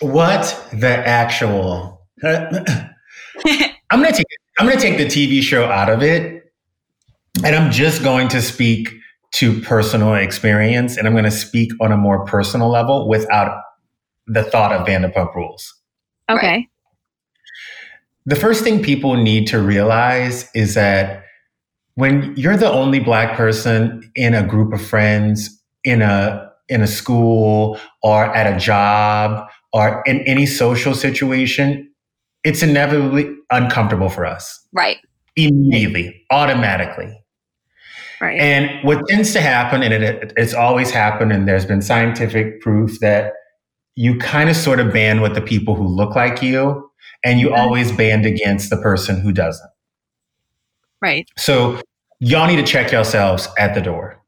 What the actual? I'm gonna take I'm gonna take the TV show out of it, and I'm just going to speak to personal experience, and I'm going to speak on a more personal level without the thought of Vanderpump Rules. Okay. Right. The first thing people need to realize is that when you're the only black person in a group of friends in a in a school or at a job or in any social situation, it's inevitably uncomfortable for us. Right. Immediately, automatically. Right. And what tends to happen, and it, it's always happened, and there's been scientific proof that you kind of sort of band with the people who look like you, and you mm-hmm. always band against the person who doesn't. Right. So y'all need to check yourselves at the door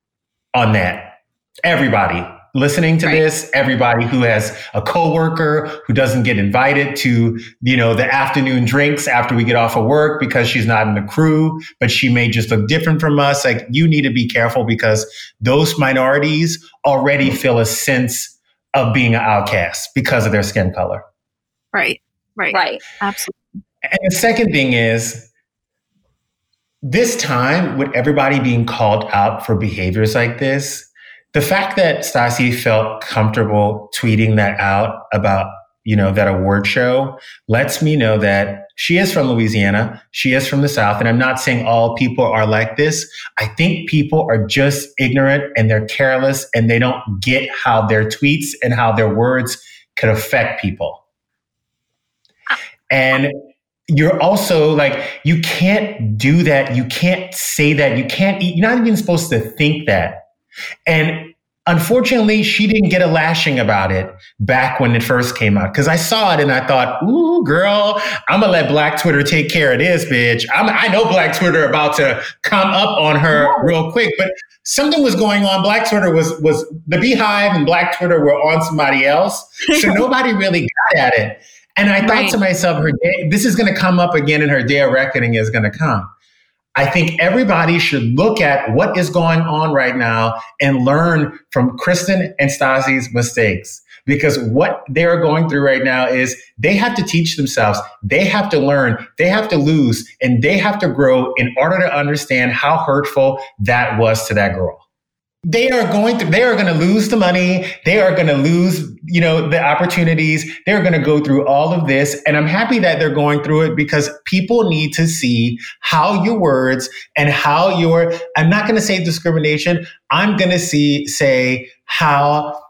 on that everybody listening to right. this, everybody who has a coworker who doesn't get invited to, you know, the afternoon drinks after we get off of work because she's not in the crew, but she may just look different from us. Like you need to be careful because those minorities already feel a sense of being an outcast because of their skin color. Right. Right. Right. Absolutely. And the second thing is this time with everybody being called out for behaviors like this, the fact that Stassi felt comfortable tweeting that out about you know that award show lets me know that she is from Louisiana, she is from the South, and I'm not saying all people are like this. I think people are just ignorant and they're careless and they don't get how their tweets and how their words could affect people. And you're also like, you can't do that. You can't say that. You can't, you're not even supposed to think that. And unfortunately, she didn't get a lashing about it back when it first came out. Cause I saw it and I thought, ooh, girl, I'm gonna let Black Twitter take care of this, bitch. I'm, i know Black Twitter about to come up on her real quick, but something was going on. Black Twitter was, was the BeyHive and Black Twitter were on somebody else. So nobody really got at it. And I thought to myself, her day, this is going to come up again and her day of reckoning is going to come. I think everybody should look at what is going on right now and learn from Kristen and Stassi's mistakes. Because what they're going through right now is they have to teach themselves, they have to learn, they have to lose, and they have to grow in order to understand how hurtful that was to that girl they are going to they are going to lose the money. They are going to lose you know the opportunities. They're going to go through all of this. And i'm happy that they're going through it because people need to see how your words and how your i'm not going to say discrimination. I'm going to see say how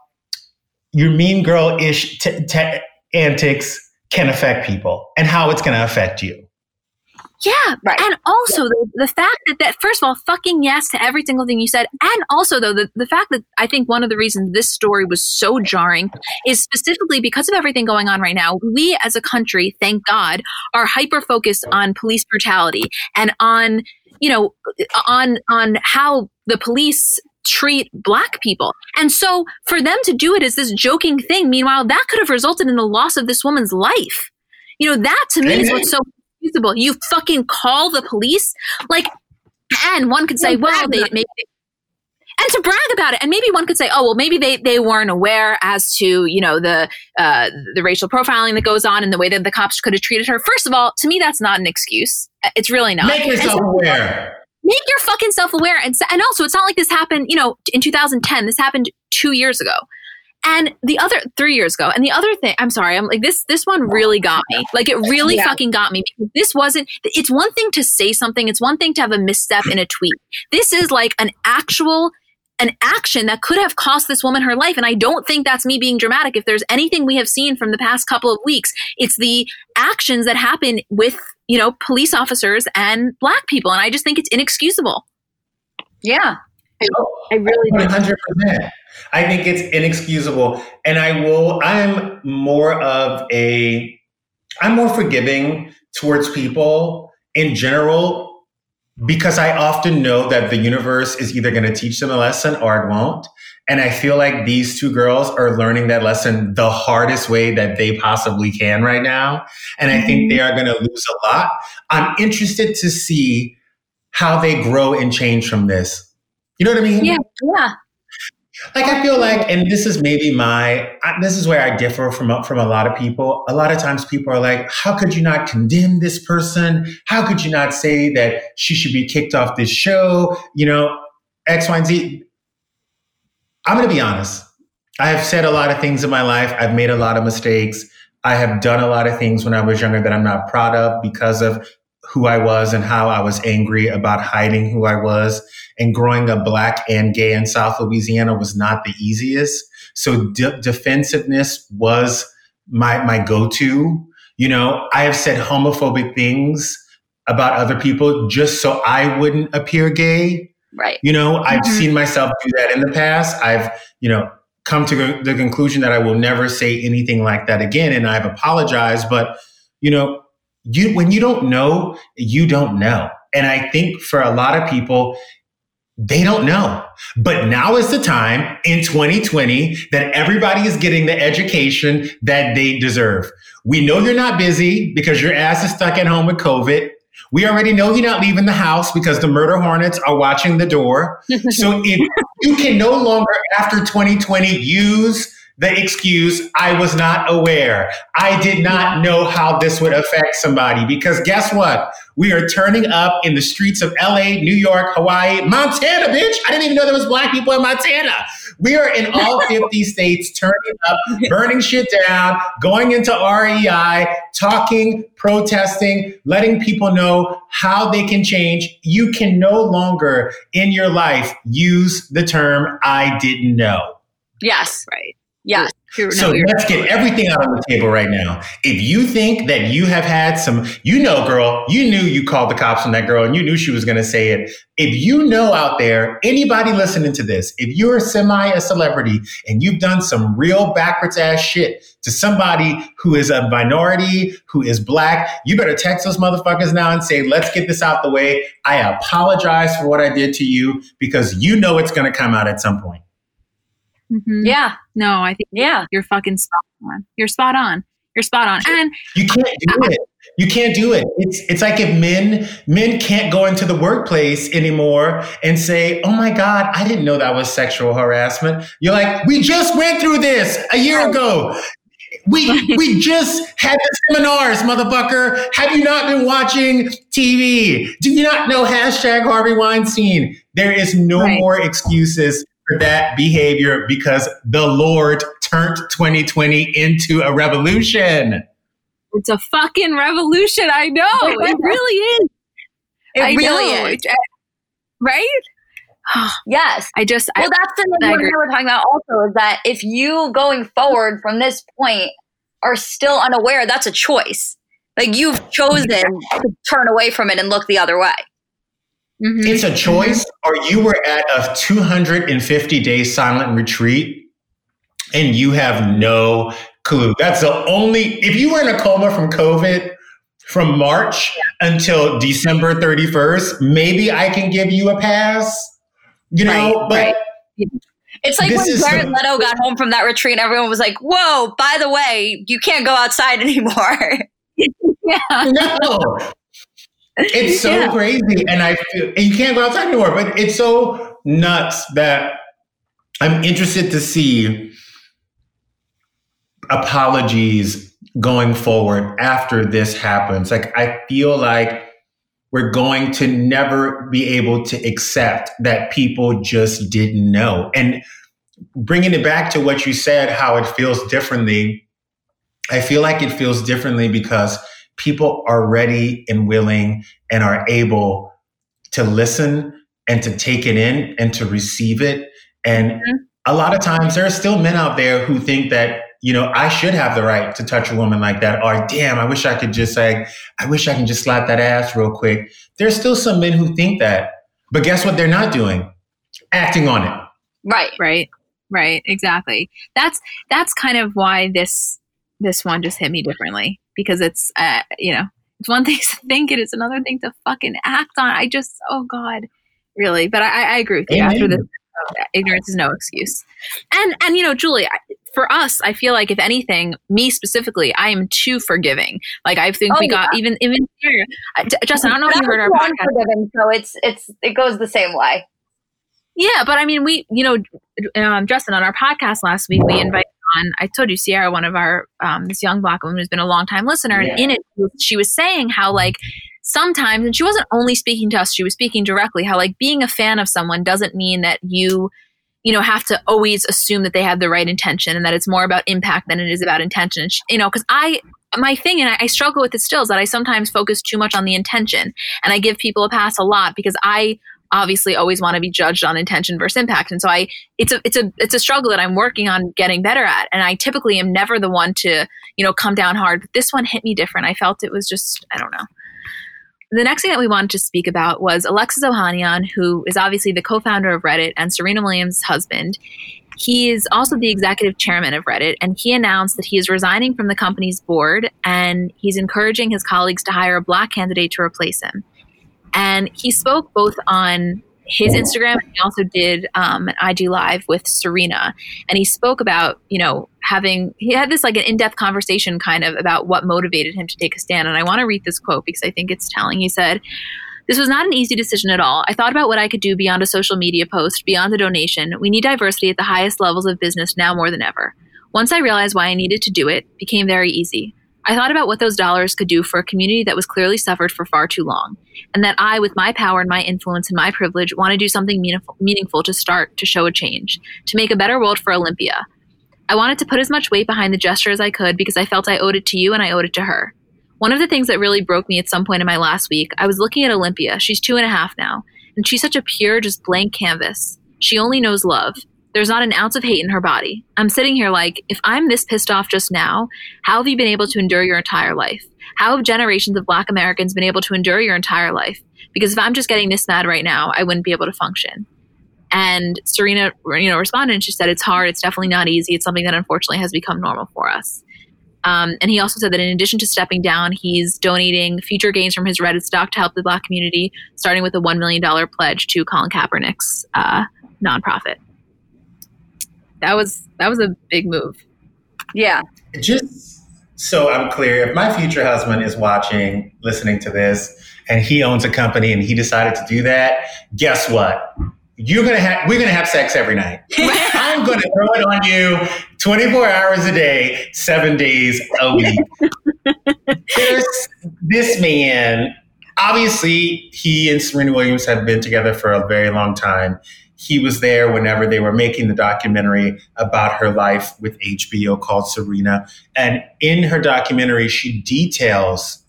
your mean girl ish t- t- antics can affect people and how it's going to affect you yeah. Right. And also the, the fact that, that, first of all, fucking yes to every single thing you said. And also though, the, the fact that I think one of the reasons this story was so jarring is specifically because of everything going on right now. We as a country, thank God, are hyper focused on police brutality and on, you know, on, on how the police treat black people. And so for them to do it as this joking thing, meanwhile, that could have resulted in the loss of this woman's life. You know, that to me is what's so inexcusable. You fucking call the police, like, and one could say, well, they maybe. And to brag about it, and maybe one could say, "Oh, well, maybe they, they weren't aware as to you know the uh, the racial profiling that goes on and the way that the cops could have treated her." First of all, to me, that's not an excuse. It's really not. Make yourself so, aware make your fucking self aware and and also it's not like this happened you know in 2010 this happened two years ago and the other three years ago, and the other thing, I'm sorry, I'm like this. This one really got me. Like it really yeah. fucking got me. This wasn't. It's one thing to say something. It's one thing to have a misstep in a tweet. This is like an actual an action that could have cost this woman her life. And I don't think that's me being dramatic. If there's anything we have seen from the past couple of weeks, it's the actions that happen with, you know, police officers and black people. And I just think it's inexcusable. Yeah. I really 100%. I think it's inexcusable. And I will, I'm more of a, I'm more forgiving towards people in general because I often know that the universe is either going to teach them a lesson or it won't. And I feel like these two girls are learning that lesson the hardest way that they possibly can right now. And I think they mm-hmm. are going to lose a lot. I'm interested to see how they grow and change from this. You know what I mean? Yeah. Yeah. Like I feel like, and this is maybe my, I, this is where I differ from from a lot of people. A lot of times, people are like, "How could you not condemn this person? How could you not say that she should be kicked off this show?" You know, X, Y, and Z. I'm going to be honest. I have said a lot of things in my life. I've made a lot of mistakes. I have done a lot of things when I was younger that I'm not proud of because of who I was and how I was angry about hiding who I was. And growing up black and gay in South Louisiana was not the easiest. So de- defensiveness was my my go-to. You know, I have said homophobic things about other people just so I wouldn't appear gay. Right. You know, I've mm-hmm. seen myself do that in the past. I've, you know, come to the conclusion that I will never say anything like that again and I've apologized, but you know, you when you don't know, you don't know. And I think for a lot of people, they don't know. But now is the time in 2020 that everybody is getting the education that they deserve. We know you're not busy because your ass is stuck at home with COVID. We already know you're not leaving the house because the murder hornets are watching the door. so if you can no longer, after 2020, use the excuse, I was not aware. I did not know how this would affect somebody. Because guess what? We are turning up in the streets of LA, New York, Hawaii, Montana, bitch. I didn't even know there was black people in Montana. We are in all 50 states turning up, burning shit down, going into REI, talking, protesting, letting people know how they can change. You can no longer in your life use the term I didn't know. Yes. Right. Yeah. So let's get everything out on the table right now. If you think that you have had some, you know, girl, you knew you called the cops on that girl and you knew she was going to say it. If you know out there, anybody listening to this, if you're semi a celebrity and you've done some real backwards ass shit to somebody who is a minority, who is black, you better text those motherfuckers now and say, let's get this out the way. I apologize for what I did to you because you know it's going to come out at some point. Mm-hmm. Yeah. No, I think yeah, you're fucking spot on. You're spot on. You're spot on. And you can't do it. You can't do it. It's it's like if men men can't go into the workplace anymore and say, "Oh my god, I didn't know that was sexual harassment." You're like, "We just went through this a year ago. We we just had the seminars, motherfucker. Have you not been watching TV? Do you not know hashtag Harvey Weinstein? There is no right. more excuses for that behavior because the Lord turned 2020 into a revolution. It's a fucking revolution. I know. it really is. It I really know. is. Uh, right? yes. I just Well, I, that's the thing we were talking about also is that if you going forward from this point are still unaware, that's a choice. Like you've chosen to turn away from it and look the other way. Mm-hmm. It's a choice, or you were at a 250 day silent retreat and you have no clue. That's the only, if you were in a coma from COVID from March until December 31st, maybe I can give you a pass, you know, right, but. Right. It's like when Jared the, Leto got home from that retreat, and everyone was like, whoa, by the way, you can't go outside anymore. yeah. No, it's so yeah. crazy, and I feel and you can't go outside anymore. But it's so nuts that I'm interested to see apologies going forward after this happens. Like I feel like we're going to never be able to accept that people just didn't know. And bringing it back to what you said, how it feels differently. I feel like it feels differently because people are ready and willing and are able to listen and to take it in and to receive it. And mm-hmm. a lot of times there are still men out there who think that, you know, I should have the right to touch a woman like that. Or damn, I wish I could just say, I wish I can just slap that ass real quick. There's still some men who think that. But guess what they're not doing? Acting on it. Right. Right. Right. Exactly. That's that's kind of why this this one just hit me differently because it's uh, you know it's one thing to think it is another thing to fucking act on. I just oh god, really. But I, I agree with you. Amen. After this, uh, ignorance is no excuse. And and you know, Julie, for us, I feel like if anything, me specifically, I am too forgiving. Like I think oh, we got even even here. Justin, I don't know if you heard our podcast. Forgiving, so it's it's it goes the same way. Yeah, but I mean, we you know, um, Justin on our podcast last week, we invited on, I told you, Sierra, one of our, um, this young black woman who's been a long time listener, yeah. and in it, she was saying how, like, sometimes, and she wasn't only speaking to us, she was speaking directly, how like being a fan of someone doesn't mean that you, you know, have to always assume that they have the right intention and that it's more about impact than it is about intention. She, you know, because I, my thing, and I, I struggle with it still, is that I sometimes focus too much on the intention and I give people a pass a lot because I obviously always want to be judged on intention versus impact. And so I it's a it's a it's a struggle that I'm working on getting better at. And I typically am never the one to, you know, come down hard. But this one hit me different. I felt it was just I don't know. The next thing that we wanted to speak about was Alexis Ohanian, who is obviously the co-founder of Reddit and Serena Williams' husband. He is also the executive chairman of Reddit, and he announced that he is resigning from the company's board and he's encouraging his colleagues to hire a black candidate to replace him. And he spoke both on his Instagram and he also did um, an IG live with Serena. And he spoke about, you know, having, he had this like an in depth conversation kind of about what motivated him to take a stand. And I want to read this quote because I think it's telling. He said, this was not an easy decision at all. I thought about what I could do beyond a social media post, beyond a donation. We need diversity at the highest levels of business now more than ever. Once I realized why I needed to do it, it became very easy. I thought about what those dollars could do for a community that was clearly suffered for far too long, and that I, with my power and my influence and my privilege, want to do something meaningful, to start to show a change, to make a better world for Olympia. I wanted to put as much weight behind the gesture as I could because I felt I owed it to you and I owed it to her. One of the things that really broke me at some point in my last week, I was looking at Olympia. She's two and a half now, and she's such a pure, just blank canvas. She only knows love. There's not an ounce of hate in her body. I'm sitting here like, if I'm this pissed off just now, how have you been able to endure your entire life? How have generations of black Americans been able to endure your entire life? Because if I'm just getting this mad right now, I wouldn't be able to function. And Serena, you know, responded and she said, it's hard. It's definitely not easy. It's something that unfortunately has become normal for us. Um, and he also said that in addition to stepping down, he's donating future gains from his Reddit stock to help the Black community, starting with a $1 million pledge to Colin Kaepernick's uh, nonprofit that was that was a big move. Yeah. Just so I'm clear, if my future husband is watching, listening to this, and he owns a company and he decided to do that, guess what? You're gonna have we're gonna have sex every night. I'm gonna throw it on you 24 hours a day, seven days a week. There's this man. Obviously, he and Serena Williams have been together for a very long time he was there whenever they were making the documentary about her life with HBO called Serena. And in her documentary, she details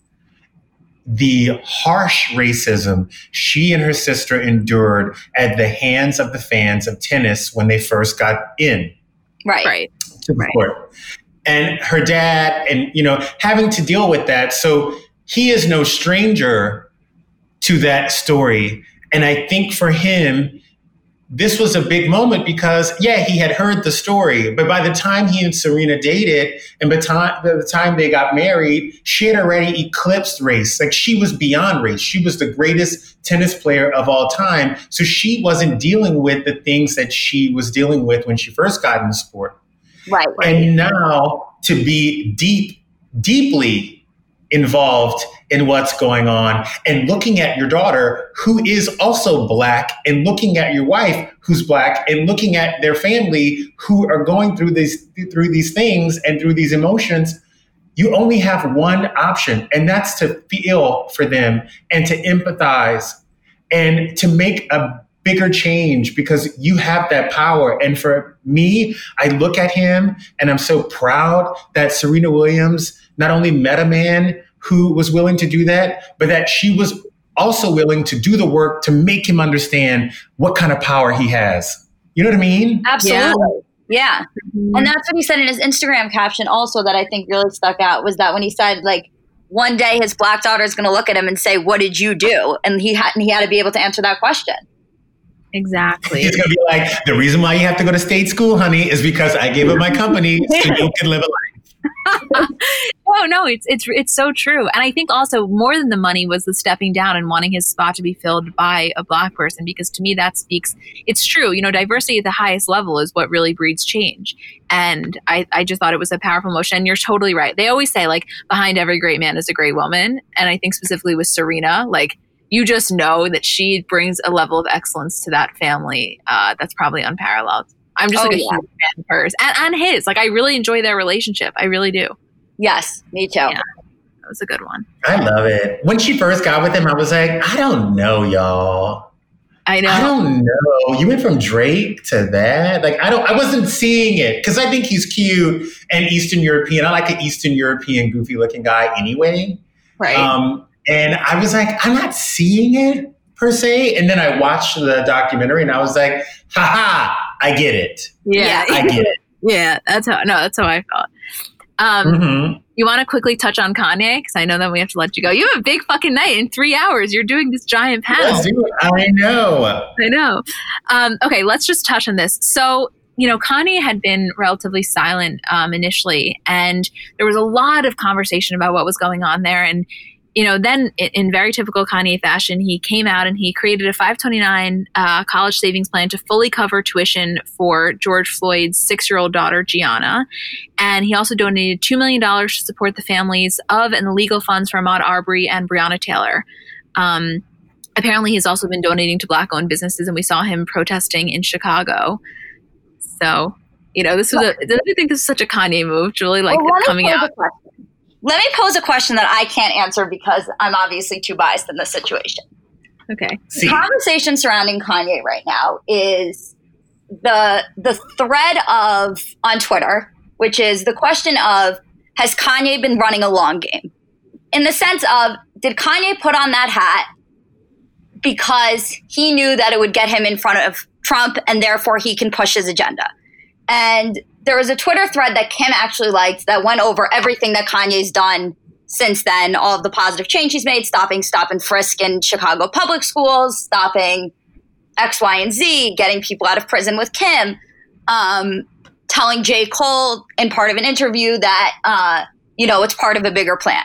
the harsh racism she and her sister endured at the hands of the fans of tennis when they first got in. Right. Right. To the right. court. And her dad, and you know, having to deal with that. So he is no stranger to that story. And I think for him, this was a big moment because yeah he had heard the story but by the time he and serena dated and by, time, by the time they got married she had already eclipsed race. Like she was beyond race. She was the greatest tennis player of all time. So she wasn't dealing with the things that she was dealing with when she first got in the sport. Right, right. and now to be deep deeply involved in what's going on and looking at your daughter who is also black and looking at your wife who's black and looking at their family who are going through these through these things and through these emotions you only have one option and that's to feel for them and to empathize and to make a bigger change because you have that power. And for me, I look at him and I'm so proud that Serena Williams not only met a man who was willing to do that, but that she was also willing to do the work to make him understand what kind of power he has. You know what I mean? Absolutely. Yeah. yeah. Mm-hmm. And that's what he said in his Instagram caption also that I think really stuck out was that when he said like one day his black daughter is going to look at him and say, "What did you do?" and he had and he had to be able to answer that question. Exactly. He's going to be like, "The reason why you have to go to state school, honey, is because I gave up my company so you can live a life." no, no, it's it's it's so true. And I think also more than the money was the stepping down and wanting his spot to be filled by a black person because to me that speaks it's true. You know, diversity at the highest level is what really breeds change. And I, I just thought it was a powerful motion. And you're totally right. They always say like behind every great man is a great woman. And I think specifically with Serena, like you just know that she brings a level of excellence to that family uh, that's probably unparalleled. I'm just oh, like a yeah. huge fan of hers and, and his. Like I really enjoy their relationship. I really do. Yes, me too. Yeah. That was a good one. I love it. When she first got with him, I was like, I don't know, y'all. I know. I don't know. You went from Drake to that. Like I don't. I wasn't seeing it because I think he's cute and Eastern European. I like an Eastern European, goofy looking guy anyway. Right. Um, and I was like, I'm not seeing it per se. And then I watched the documentary and I was like, haha, I get it. Yeah, I get it. yeah. That's how. No, that's how I felt. Um, Mm-hmm. You want to quickly touch on Kanye because I know that we have to let you go. You have a big fucking night in three hours. You're doing this giant panel. Let's do it. I know. I know. Um, okay, let's just touch on this. So, you know, Kanye had been relatively silent um, initially, and there was a lot of conversation about what was going on there. And, you know, then in, very typical Kanye fashion, he came out and he created a 529 uh, college savings plan to fully cover tuition for George Floyd's six year old daughter, Gianna. And he also donated $2 million to support the families of and the legal funds for Ahmaud Arbery and Breonna Taylor. Um, apparently he's also been donating to black owned businesses and we saw him protesting in chicago so you know this was a did you think this is such a kanye move julie like Well, coming out question. Let me pose a question that I can't answer because I'm obviously too biased in this situation. okay See, conversation surrounding Kanye right now is the the thread of on Twitter, which is the question of has Kanye been running a long game? In the sense of did Kanye put on that hat because he knew that it would get him in front of Trump and therefore he can push his agenda? And there was a Twitter thread that Kim actually liked that went over everything that Kanye's done since then, all of the positive change he's made, stopping stop and frisk in Chicago public schools, stopping X, Y, and Z, getting people out of prison with Kim, um, telling J. Cole in part of an interview that, uh, you know, it's part of a bigger plan.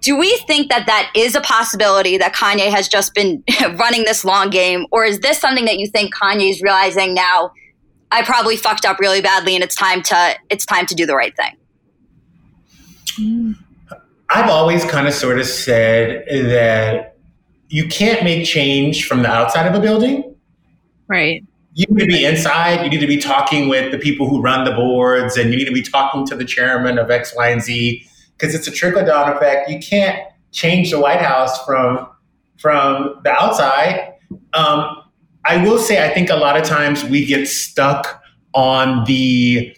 Do we think that that is a possibility that Kanye has just been running this long game, or is this something that you think Kanye is realizing now? I probably fucked up really badly, and it's time to it's time to do the right thing. I've always kind of sort of said that you can't make change from the outside of a building. right You need to be inside. You need to be talking with the people who run the boards, and you need to be talking to the chairman of X, Y, and Z because it's a trickle down effect. You can't change the White House from from the outside. Um, I will say, I think a lot of times we get stuck on the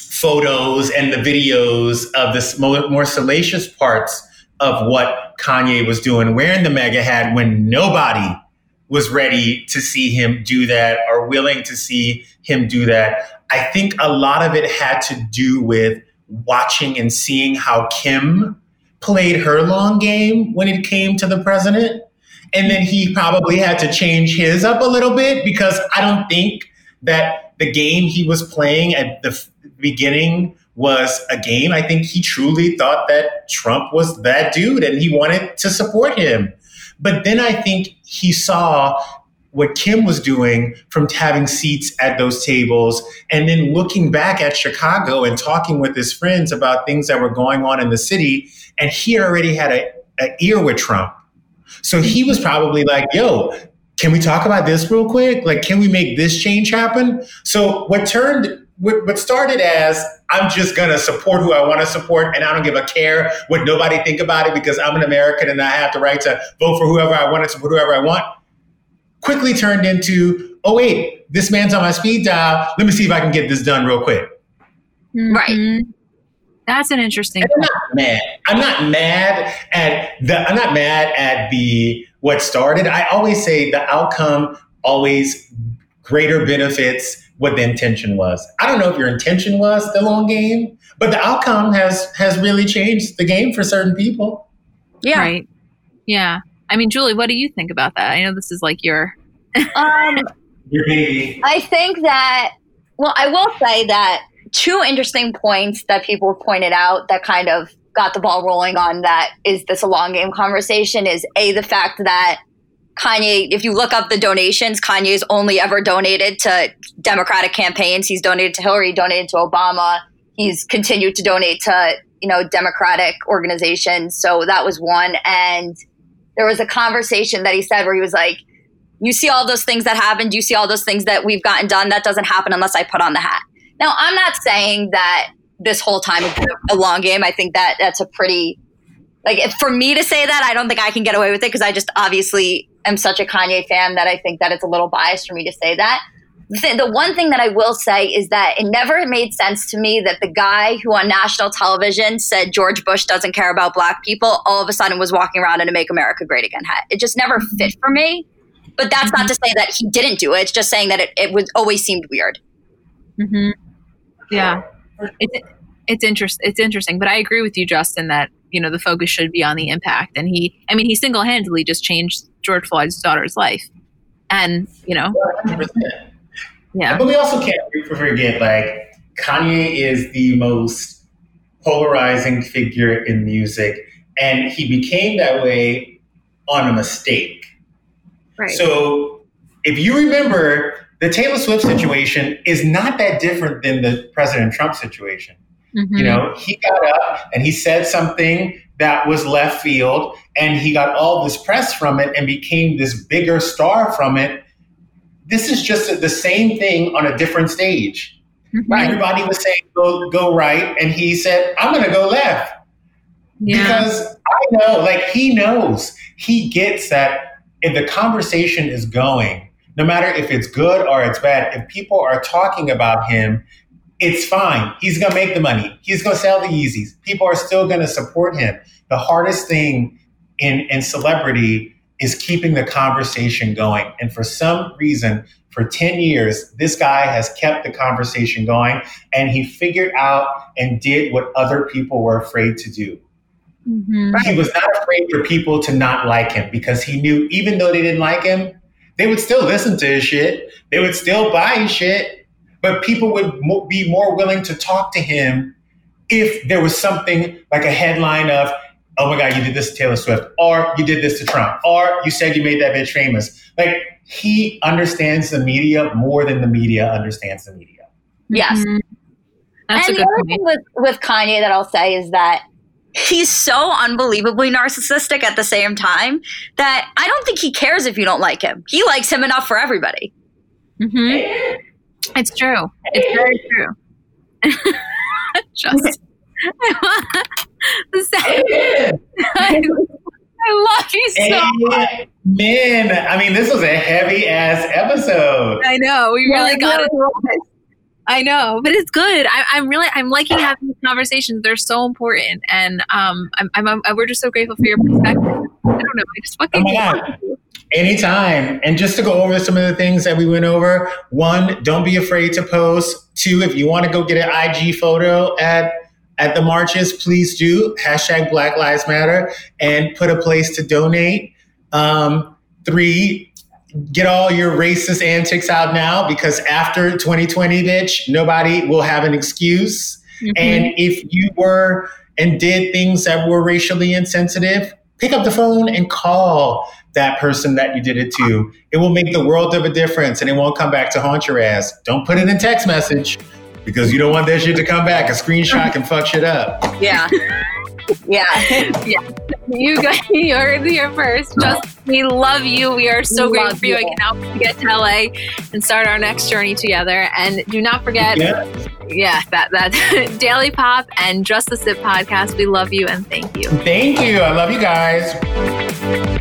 photos and the videos of the more, more salacious parts of what Kanye was doing, wearing the MAGA hat when nobody was ready to see him do that or willing to see him do that. I think a lot of it had to do with watching and seeing how Kim played her long game when it came to the president. And then he probably had to change his up a little bit because I don't think that the game he was playing at the f- beginning was a game. I think he truly thought that Trump was that dude and he wanted to support him. But then I think he saw what Kim was doing from having seats at those tables and then looking back at Chicago and talking with his friends about things that were going on in the city. And he already had a, a ear with Trump. So he was probably like, yo, can we talk about this real quick? Like, can we make this change happen? So what turned what, what started as I'm just gonna support who I want to support, and I don't give a care what nobody think about it because I'm an American and I have the right to vote for whoever I want and support whoever I want. Quickly turned into, oh wait, this man's on my speed dial. Let me see if I can get this done real quick. Right. Mm-hmm. That's an interesting I'm not mad. I'm not mad at the. I'm not mad at the what started. I always say the outcome always greater benefits what the intention was. I don't know if your intention was the long game, but the outcome has has really changed the game for certain people. Yeah. right yeah i mean julie what do you think about that i know this is like your Um, Your baby. I think that, well, I will say that two interesting points that people pointed out that kind of got the ball rolling on that is this a long game conversation is A, the fact that Kanye, if you look up the donations, Kanye's only ever donated to Democratic campaigns. He's donated to Hillary, donated to Obama. He's continued to donate to, you know, Democratic organizations. So that was one. And there was a conversation that he said where he was like, you see all those things that happened. You see all those things that we've gotten done. That doesn't happen unless I put on the hat. Now, I'm not saying that this whole time been a long game. I think that that's a pretty Like for me to say that, I don't think I can get away with it because I just obviously am such a Kanye fan that I think that it's a little biased for me to say that. The, the one thing that I will say is that it never made sense to me that the guy who on national television said George Bush doesn't care about black people all of a sudden was walking around in a Make America Great Again hat. It just never fit for me. But that's not to say that he didn't do it. It's just saying that it, it was always seemed weird. Mm-hmm. Yeah, it's it's interesting. It's interesting, but I agree with you, Justin, that you know the focus should be on the impact. And he, I mean, he single handedly just changed George Floyd's daughter's life, and you know, 100%. yeah. But we also can't forget, like Kanye is the most polarizing figure in music, and he became that way on a mistake Right. So if you remember, the Taylor Swift situation is not that different than the President Trump situation. Mm-hmm. You know, he got up and he said something that was left field, and he got all this press from it and became this bigger star from it. This is just the same thing on a different stage. Mm-hmm. Everybody was saying go go right, and he said, "I'm going to go left." Yeah. Because I know, like he knows, he gets that if the conversation is going, no matter if it's good or it's bad, if people are talking about him, it's fine. He's going to make the money. He's going to sell the Yeezys. People are still going to support him. The hardest thing in, in celebrity is keeping the conversation going. And for some reason, for 10 years, this guy has kept the conversation going and he figured out and did what other people were afraid to do. Mm-hmm. He was not afraid for people to not like him because he knew even though they didn't like him, they would still listen to his shit. They would still buy his shit, but people would mo- be more willing to talk to him if there was something like a headline of, oh my God, you did this to Taylor Swift, or you did this to Trump, or you said you made that bitch famous. Like he understands the media more than the media understands the media. Yes. Mm-hmm. That's and the other thing with, with Kanye that I'll say is that he's so unbelievably narcissistic at the same time that I don't think he cares if you don't like him. He likes him enough for everybody. Mm-hmm. It's true. It's very true. Just the second. I, I love you so much. Man, I mean, this was a heavy ass episode. I know. We really got it. I know, but it's good. I, am really, I'm liking having these conversations. They're so important, and um, I'm, I'm, I'm, we're just so grateful for your perspective. I don't know. I just fucking. Oh. Anytime. And just to go over some of the things that we went over one, don't be afraid to post. Two, if you want to go get an IG photo at at the marches, please do. Hashtag Black Lives Matter and put a place to donate. Um, three, get all your racist antics out now because after 2020, bitch, nobody will have an excuse. Mm-hmm. And if you were and did things that were racially insensitive, pick up the phone and call that person that you did it to. It will make the world of a difference and it won't come back to haunt your ass. Don't put it in text message because you don't want that shit to come back. A screenshot can fuck shit up. Yeah. yeah. yeah. You guys, you're here first. Just we love you. We are so we grateful for you. I cannot wait to get to LA and start our next journey together. And do not forget, yeah, yeah that that Daily Pop and Just the Sip podcast. We love you and thank you. Thank you. I love you guys.